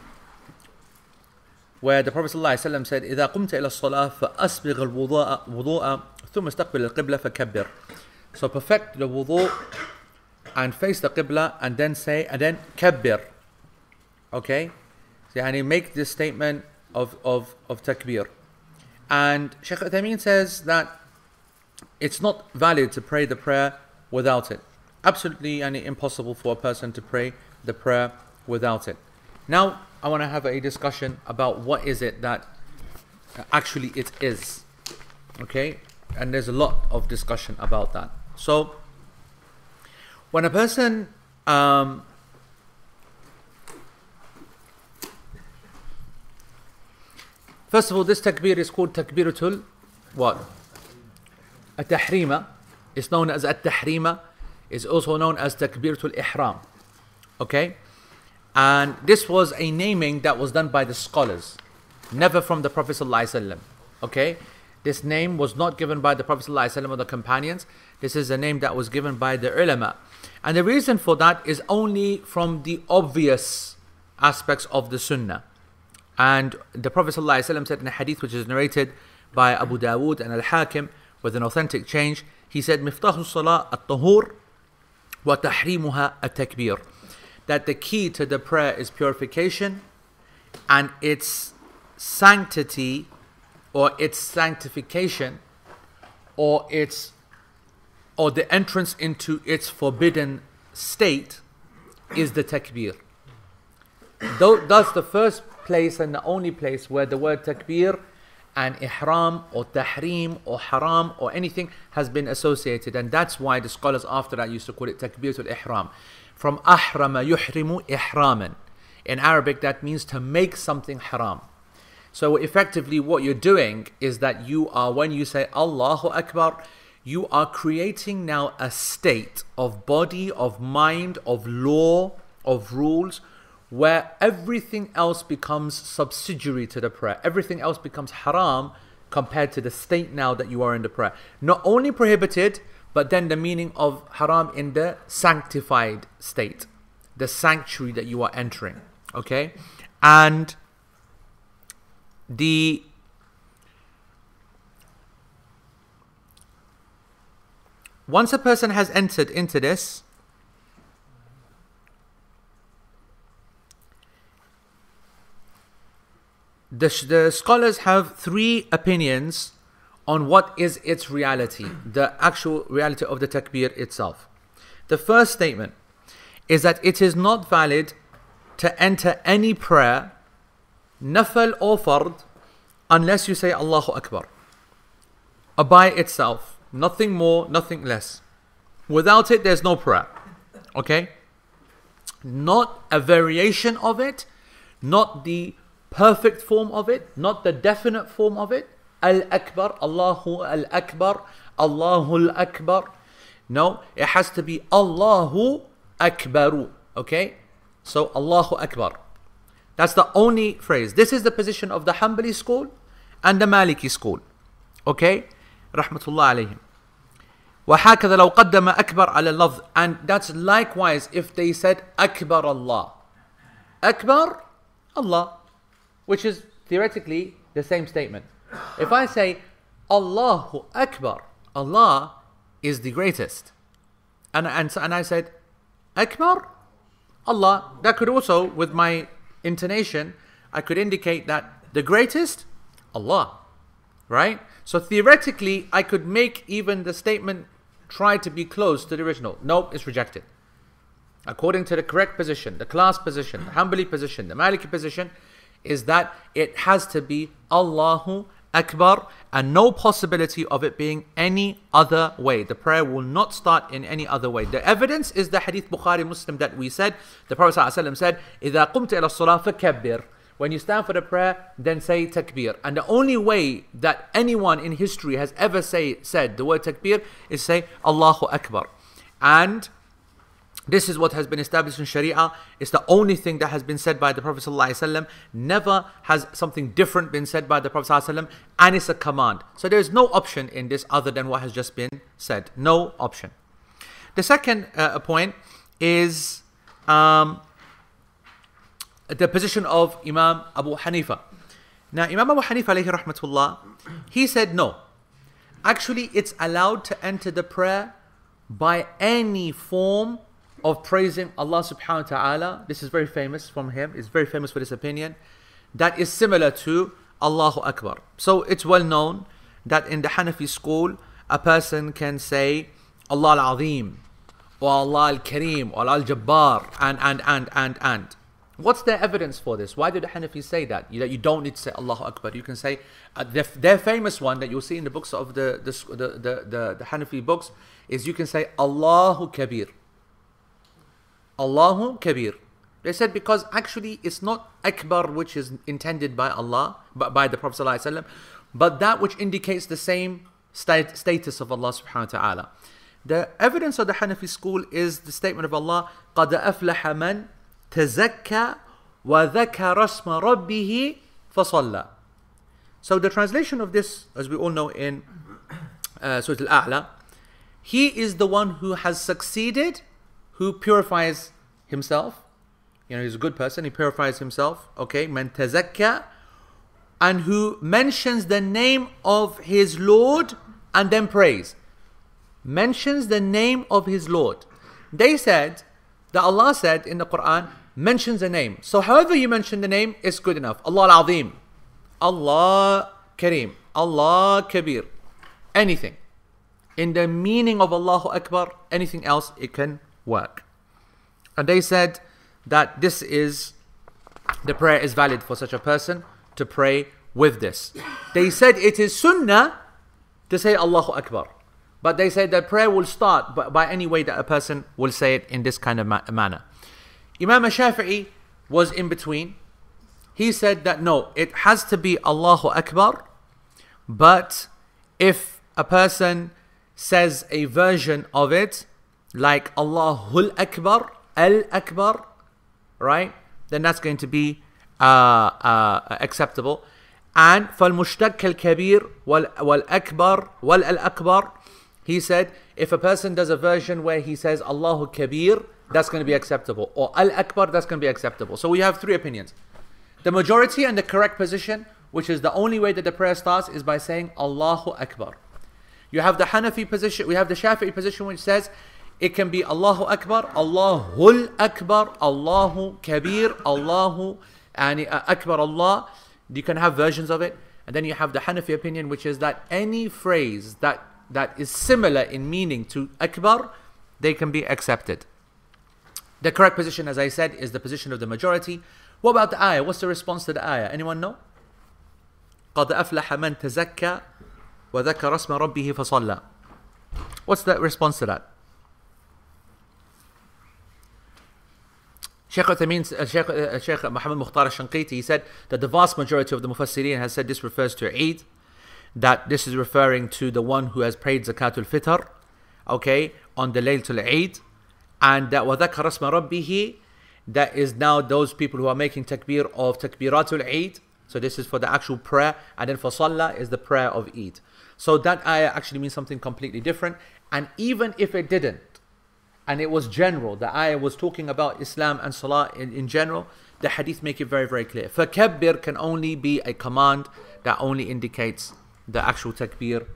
where the Prophet ﷺ said, إذا قمت إلى الصلاة فأسبغ الوضوء وضوء ثم استقبل القبلة فكبر. So perfect the wudu and face the qibla and then say and then kabbir. Okay? Yani make this statement of, of, of takbir. And Sheikh Uthaymeen says that it's not valid to pray the prayer without it. Absolutely and impossible for a person to pray the prayer without it. Now I want to have a discussion about what is it that actually it is. Okay? And there's a lot of discussion about that. So when a person um, First of all, this takbir is called takbiratul what? At-tahrima is known as at-tahrima is also known as takbiratul ihram. Okay? And this was a naming that was done by the scholars, never from the Prophet ﷺ. Okay? This name was not given by the Prophet ﷺ or the companions. This is a name that was given by the ulama. And the reason for that is only from the obvious aspects of the sunnah. And the Prophet ﷺ said in a hadith which is narrated by Abu Dawood and Al Hakim with an authentic change, he said, Miftahu salah at tahur wa tahrimuha at takbir. That the key to the prayer is purification and its sanctity or its sanctification or its or the entrance into its forbidden state is the takbir. That's the first place and the only place where the word takbir and ihram or tahrim or haram or anything has been associated. And that's why the scholars after that used to call it takbiratul ihram. From ahrama yuhrimu ihraman. In arabic that means to make something haram. So effectively what you're doing is that you are when you say allahu akbar you are creating now a state of body of mind of law of rules where everything else becomes subsidiary to the prayer. Everything else becomes haram compared to the state now that you are in the prayer. Not only prohibited, but then the meaning of haram in the sanctified state, the sanctuary that you are entering. Okay? And the once a person has entered into this, the, the scholars have three opinions on what is its reality, the actual reality of the takbir itself. The first statement is that it is not valid to enter any prayer, nafal or fard, unless you say Allahu Akbar. By itself, nothing more, nothing less. Without it, there's no prayer. Okay? Not a variation of it, not the perfect form of it, not the definite form of it. Al Akbar, Allahu Al Akbar, Allahu Al Akbar. No, it has to be Allahu Akbaru. Okay? So Allahu Akbar. That's the only phrase. This is the position of the Hanbali school and the Maliki school. Okay? Rahmatullah alayhim. وهكذا لو قدم أكبر على اللفظ and that's likewise if they said أكبر الله أكبر Allah which is theoretically the same statement. If I say Allahu Akbar, Allah is the greatest, and and and I said Akbar, Allah, that could also, with my intonation, I could indicate that the greatest, Allah, right? So theoretically, I could make even the statement try to be close to the original. Nope, it's rejected. According to the correct position, the class position, the Hanbali position, the Maliki position, is that it has to be Allahu Akbar and no possibility of it being any other way. The prayer will not start in any other way. The evidence is the hadith Bukhari Muslim that we said. The Prophet ﷺ said, إِذَا قُمْتَ إِلَى الصَّلَاةِ فَكَبِّرْ When you stand for the prayer, then say takbir. And the only way that anyone in history has ever say, said the word takbir is say Allahu Akbar. And this is what has been established in Sharia. It's the only thing that has been said by the Prophet ﷺ. Never has something different been said by the Prophet ﷺ, and it's a command. So there is no option in this other than what has just been said. No option. The second uh, point is um, the position of Imam Abu Hanifa. Now, Imam Abu Hanifa, alayhi rahmatullah, he said no. Actually, it's allowed to enter the prayer by any form of praising Allah subhanahu wa ta'ala. This is very famous from him, it's very famous for this opinion. That is similar to Allahu Akbar. So it's well known that in the Hanafi school, a person can say Allah al Azim, or Allah al Kareem, or al Jabbar, and, and, and, and, and. What's their evidence for this? Why did the Hanafis say that? You, you don't need to say Allahu Akbar. You can say uh, their, famous one that you'll see in the books of the the, the, the, the, the Hanafi books is you can say Allahu Kabir. Allahu Kabir. They said because actually it's not Akbar which is intended by Allah, but by the Prophet ﷺ, but that which indicates the same stat- status of Allah subhanahu wa ta'ala. The evidence of the Hanafi school is the statement of Allah, قَدْ أَفْلَحَ مَنْ تَزَكَّى وَذَكَرَ اسْمَ رَبِّهِ فَصَلَّى So the translation of this, as we all know in uh, Surah Al-A'la, he is the one who has succeeded, who purifies himself. You know, he's a good person, he purifies himself. Okay, man and who mentions the name of his Lord and then prays. Mentions the name of his Lord. They said that Allah said in the Quran, mentions a name. So however you mention the name is good enough. Allah al-Azim, Allah Kareem, Allah Kabir, anything. In the meaning of Allahu Akbar, anything else, it can work. And they said that this is, the prayer is valid for such a person to pray with this. They said it is sunnah to say Allahu Akbar. But they said that prayer will start by, by any way that a person will say it in this kind of ma- manner. Imam Shafi'i was in between. He said that no, it has to be Allahu Akbar, but if a person says a version of it, like Allahul Akbar, Al Akbar, right? Then that's going to be uh, uh, acceptable. And فالمشتق الكبير والأكبر والأكبر he said if a person does a version where he says Allahu Kabir that's going to be acceptable or Al Akbar that's going to be acceptable so we have three opinions the majority and the correct position which is the only way that the prayer starts is by saying Allahu Akbar you have the Hanafi position we have the Shafi'i position which says it can be Allahu Akbar Allahul Akbar Allahu Kabir Allahu and Akbar Allah you can have versions of it and then you have the Hanafi opinion which is that any phrase that that is similar in meaning to Akbar they can be accepted the correct position as I said is the position of the majority what about the ayah what's the response to the ayah anyone know قد أفلح من تزكى وذكر اسم ربه فصلى what's the response to that Sheikh Uthaymeen, uh, Sheikh, uh, Sheikh Muhammad Mukhtar al-Shanqiti, he said that the vast majority of the Mufassirin has said this refers to Eid, that this is referring to the one who has prayed Zakatul Fitr, okay, on the Laylatul Eid, and that وَذَكَرَ اسْمَ رَبِّهِ that is now those people who are making takbir of takbiratul Eid, so this is for the actual prayer, and then for Salah is the prayer of Eid. So that ayah actually means something completely different, and even if it didn't, and it was general. The ayah was talking about Islam and Salah in, in general. The hadith make it very, very clear. Fakabbir can only be a command that only indicates the actual takbir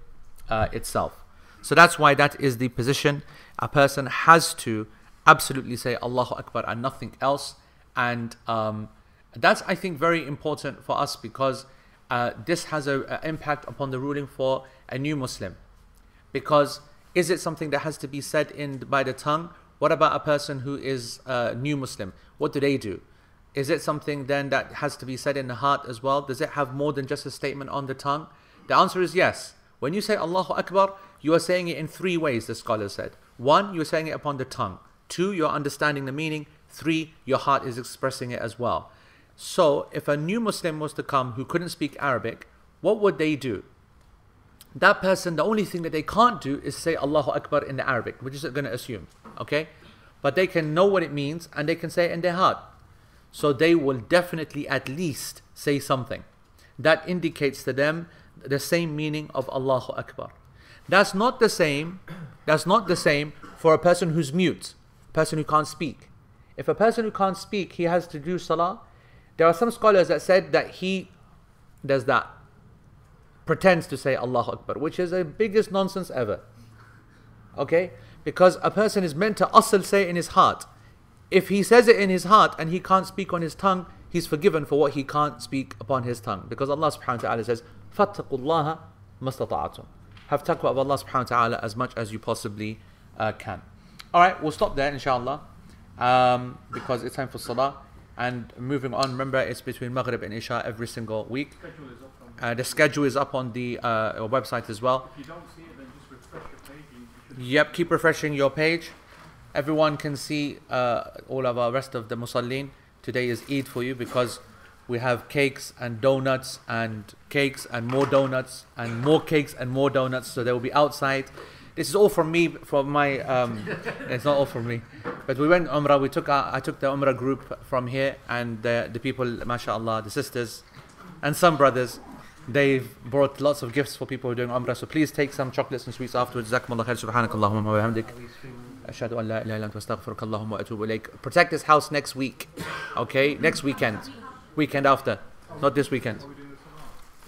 uh, itself. So that's why that is the position. A person has to absolutely say Allahu Akbar and nothing else. And um, that's, I think, very important for us because uh, this has an impact upon the ruling for a new Muslim. Because is it something that has to be said in by the tongue? What about a person who is a new Muslim? What do they do? Is it something then that has to be said in the heart as well? Does it have more than just a statement on the tongue? The answer is yes. When you say Allahu Akbar, you are saying it in three ways, the scholar said. One, you're saying it upon the tongue. Two, you're understanding the meaning. Three, your heart is expressing it as well. So, if a new Muslim was to come who couldn't speak Arabic, what would they do? That person, the only thing that they can't do is say Allahu Akbar in the Arabic, which is going to assume, okay? But they can know what it means and they can say it in their heart. So they will definitely at least say something that indicates to them the same meaning of Allahu Akbar. That's not the same. That's not the same for a person who's mute, person who can't speak. If a person who can't speak, he has to do salah. There are some scholars that said that he does that pretends to say Allahu Akbar, which is the biggest nonsense ever. Okay? Because a person is meant to asl say in his heart. If he says it in his heart and he can't speak on his tongue, he's forgiven for what he can't speak upon his tongue. Because Allah subhanahu wa ta'ala says, فَاتَّقُوا اللَّهَ مَسْتَطَعَتُمْ Have taqwa of Allah subhanahu wa ta'ala as much as you possibly uh, can. Alright, we'll stop there inshallah. Um, because it's time for salah. And moving on, remember it's between Maghrib and Isha every single week. Schedule is up on. Uh, the schedule is up on the uh, website as well. If you don't see it, then just refresh your page. and You should Yep, keep refreshing your page. Everyone can see uh, all of our rest of the musallin. Today is Eid for you because we have cakes and donuts and cakes and more donuts and more cakes and more donuts. So they will be outside. This is all from me, from my. Um, it's not all from me, but we went Umrah. We took our, I took the Umrah group from here, and the, the people, mashallah, the sisters, and some brothers, they've brought lots of gifts for people who are doing Umrah. So please take some chocolates and sweets afterwards. Jazakumullah khair. Subhanakallahumma wa bihamdik. Ashhadu an la ilaha illa anta astaghfirukallahumma wa atubu ilayk. Protect this house next week. Okay? Next weekend. Weekend after. Not this weekend.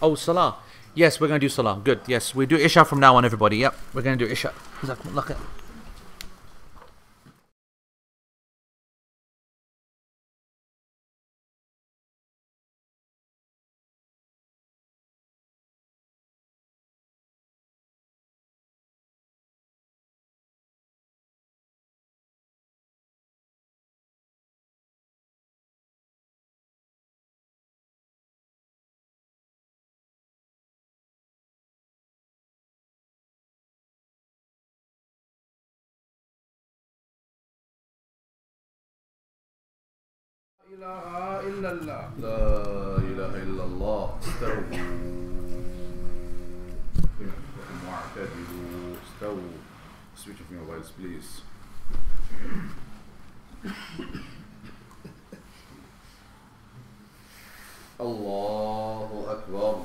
Oh, Salah. Yes, we're going to do Salah. Good. Yes, we do Isha from now on, everybody. Yep, we're going to do Isha. Jazakumullah khair. إله إلا الله لا إله إلا الله استووا. واعتدلوا استووا Switch off your mobiles please الله أكبر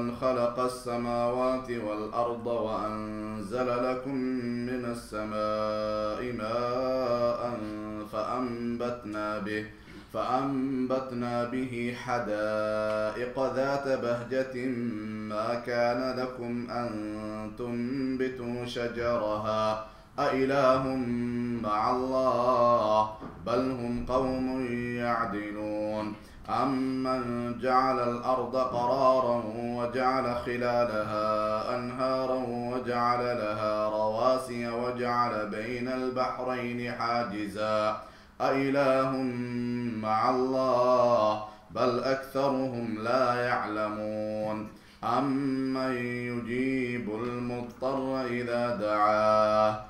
أمن خلق السماوات والأرض وأنزل لكم من السماء ماء فأنبتنا به فأنبتنا به حدائق ذات بهجة ما كان لكم أن تنبتوا شجرها أإله مع الله بل هم قوم يعدلون أمن جعل الأرض قرارا وجعل خلالها أنهارا وجعل لها رواسي وجعل بين البحرين حاجزا أإله مع الله بل أكثرهم لا يعلمون أمن يجيب المضطر إذا دعاه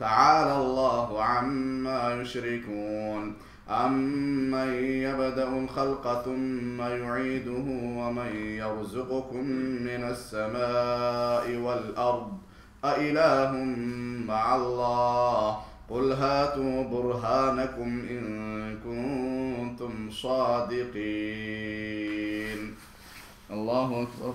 تعالى الله عما يشركون أمن يبدأ الخلق ثم يعيده ومن يرزقكم من السماء والأرض أإله مع الله؟ قل هاتوا برهانكم إن كنتم صادقين. الله أكبر.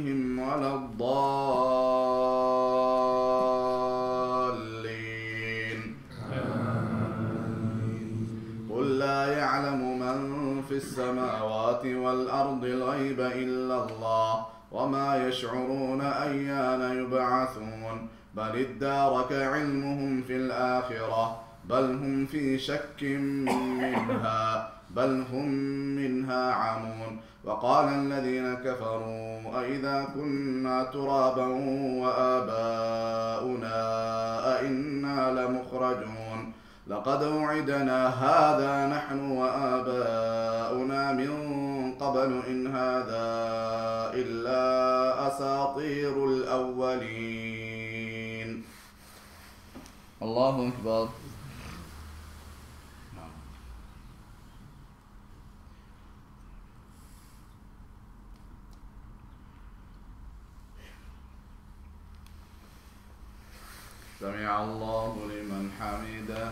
يشعرون أيان يبعثون بل ادارك علمهم في الآخرة بل هم في شك منها بل هم منها عمون وقال الذين كفروا أئذا كنا ترابا وآباؤنا أئنا لمخرجون لقد وعدنا هذا نحن وآباؤنا من قبل إن هذا إلا أساطير الأولين. الله أكبر. سمع الله لمن حمده.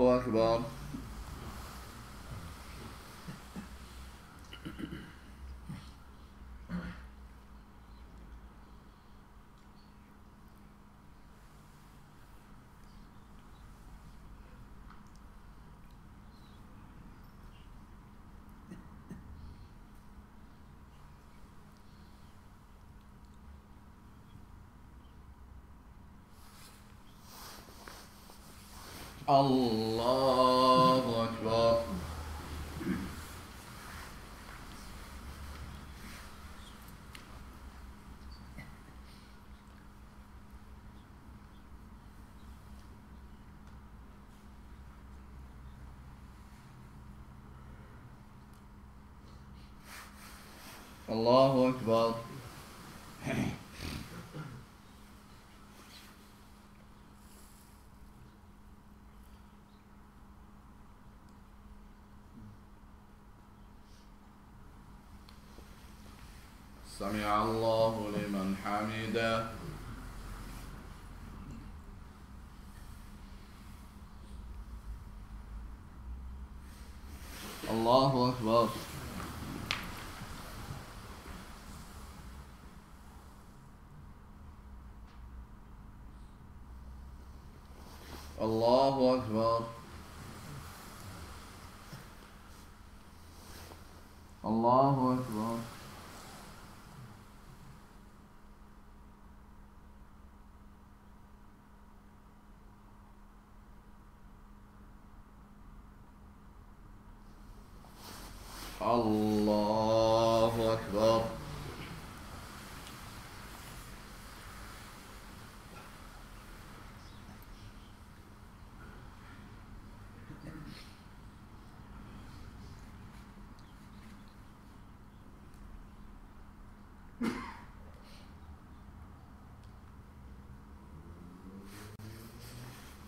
说什么 الله أكبر. الله أكبر. سمع الله لمن حمده.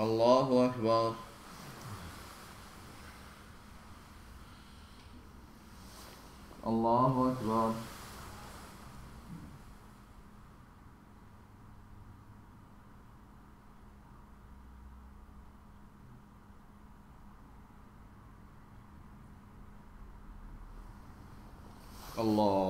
الله أكبر الله أكبر الله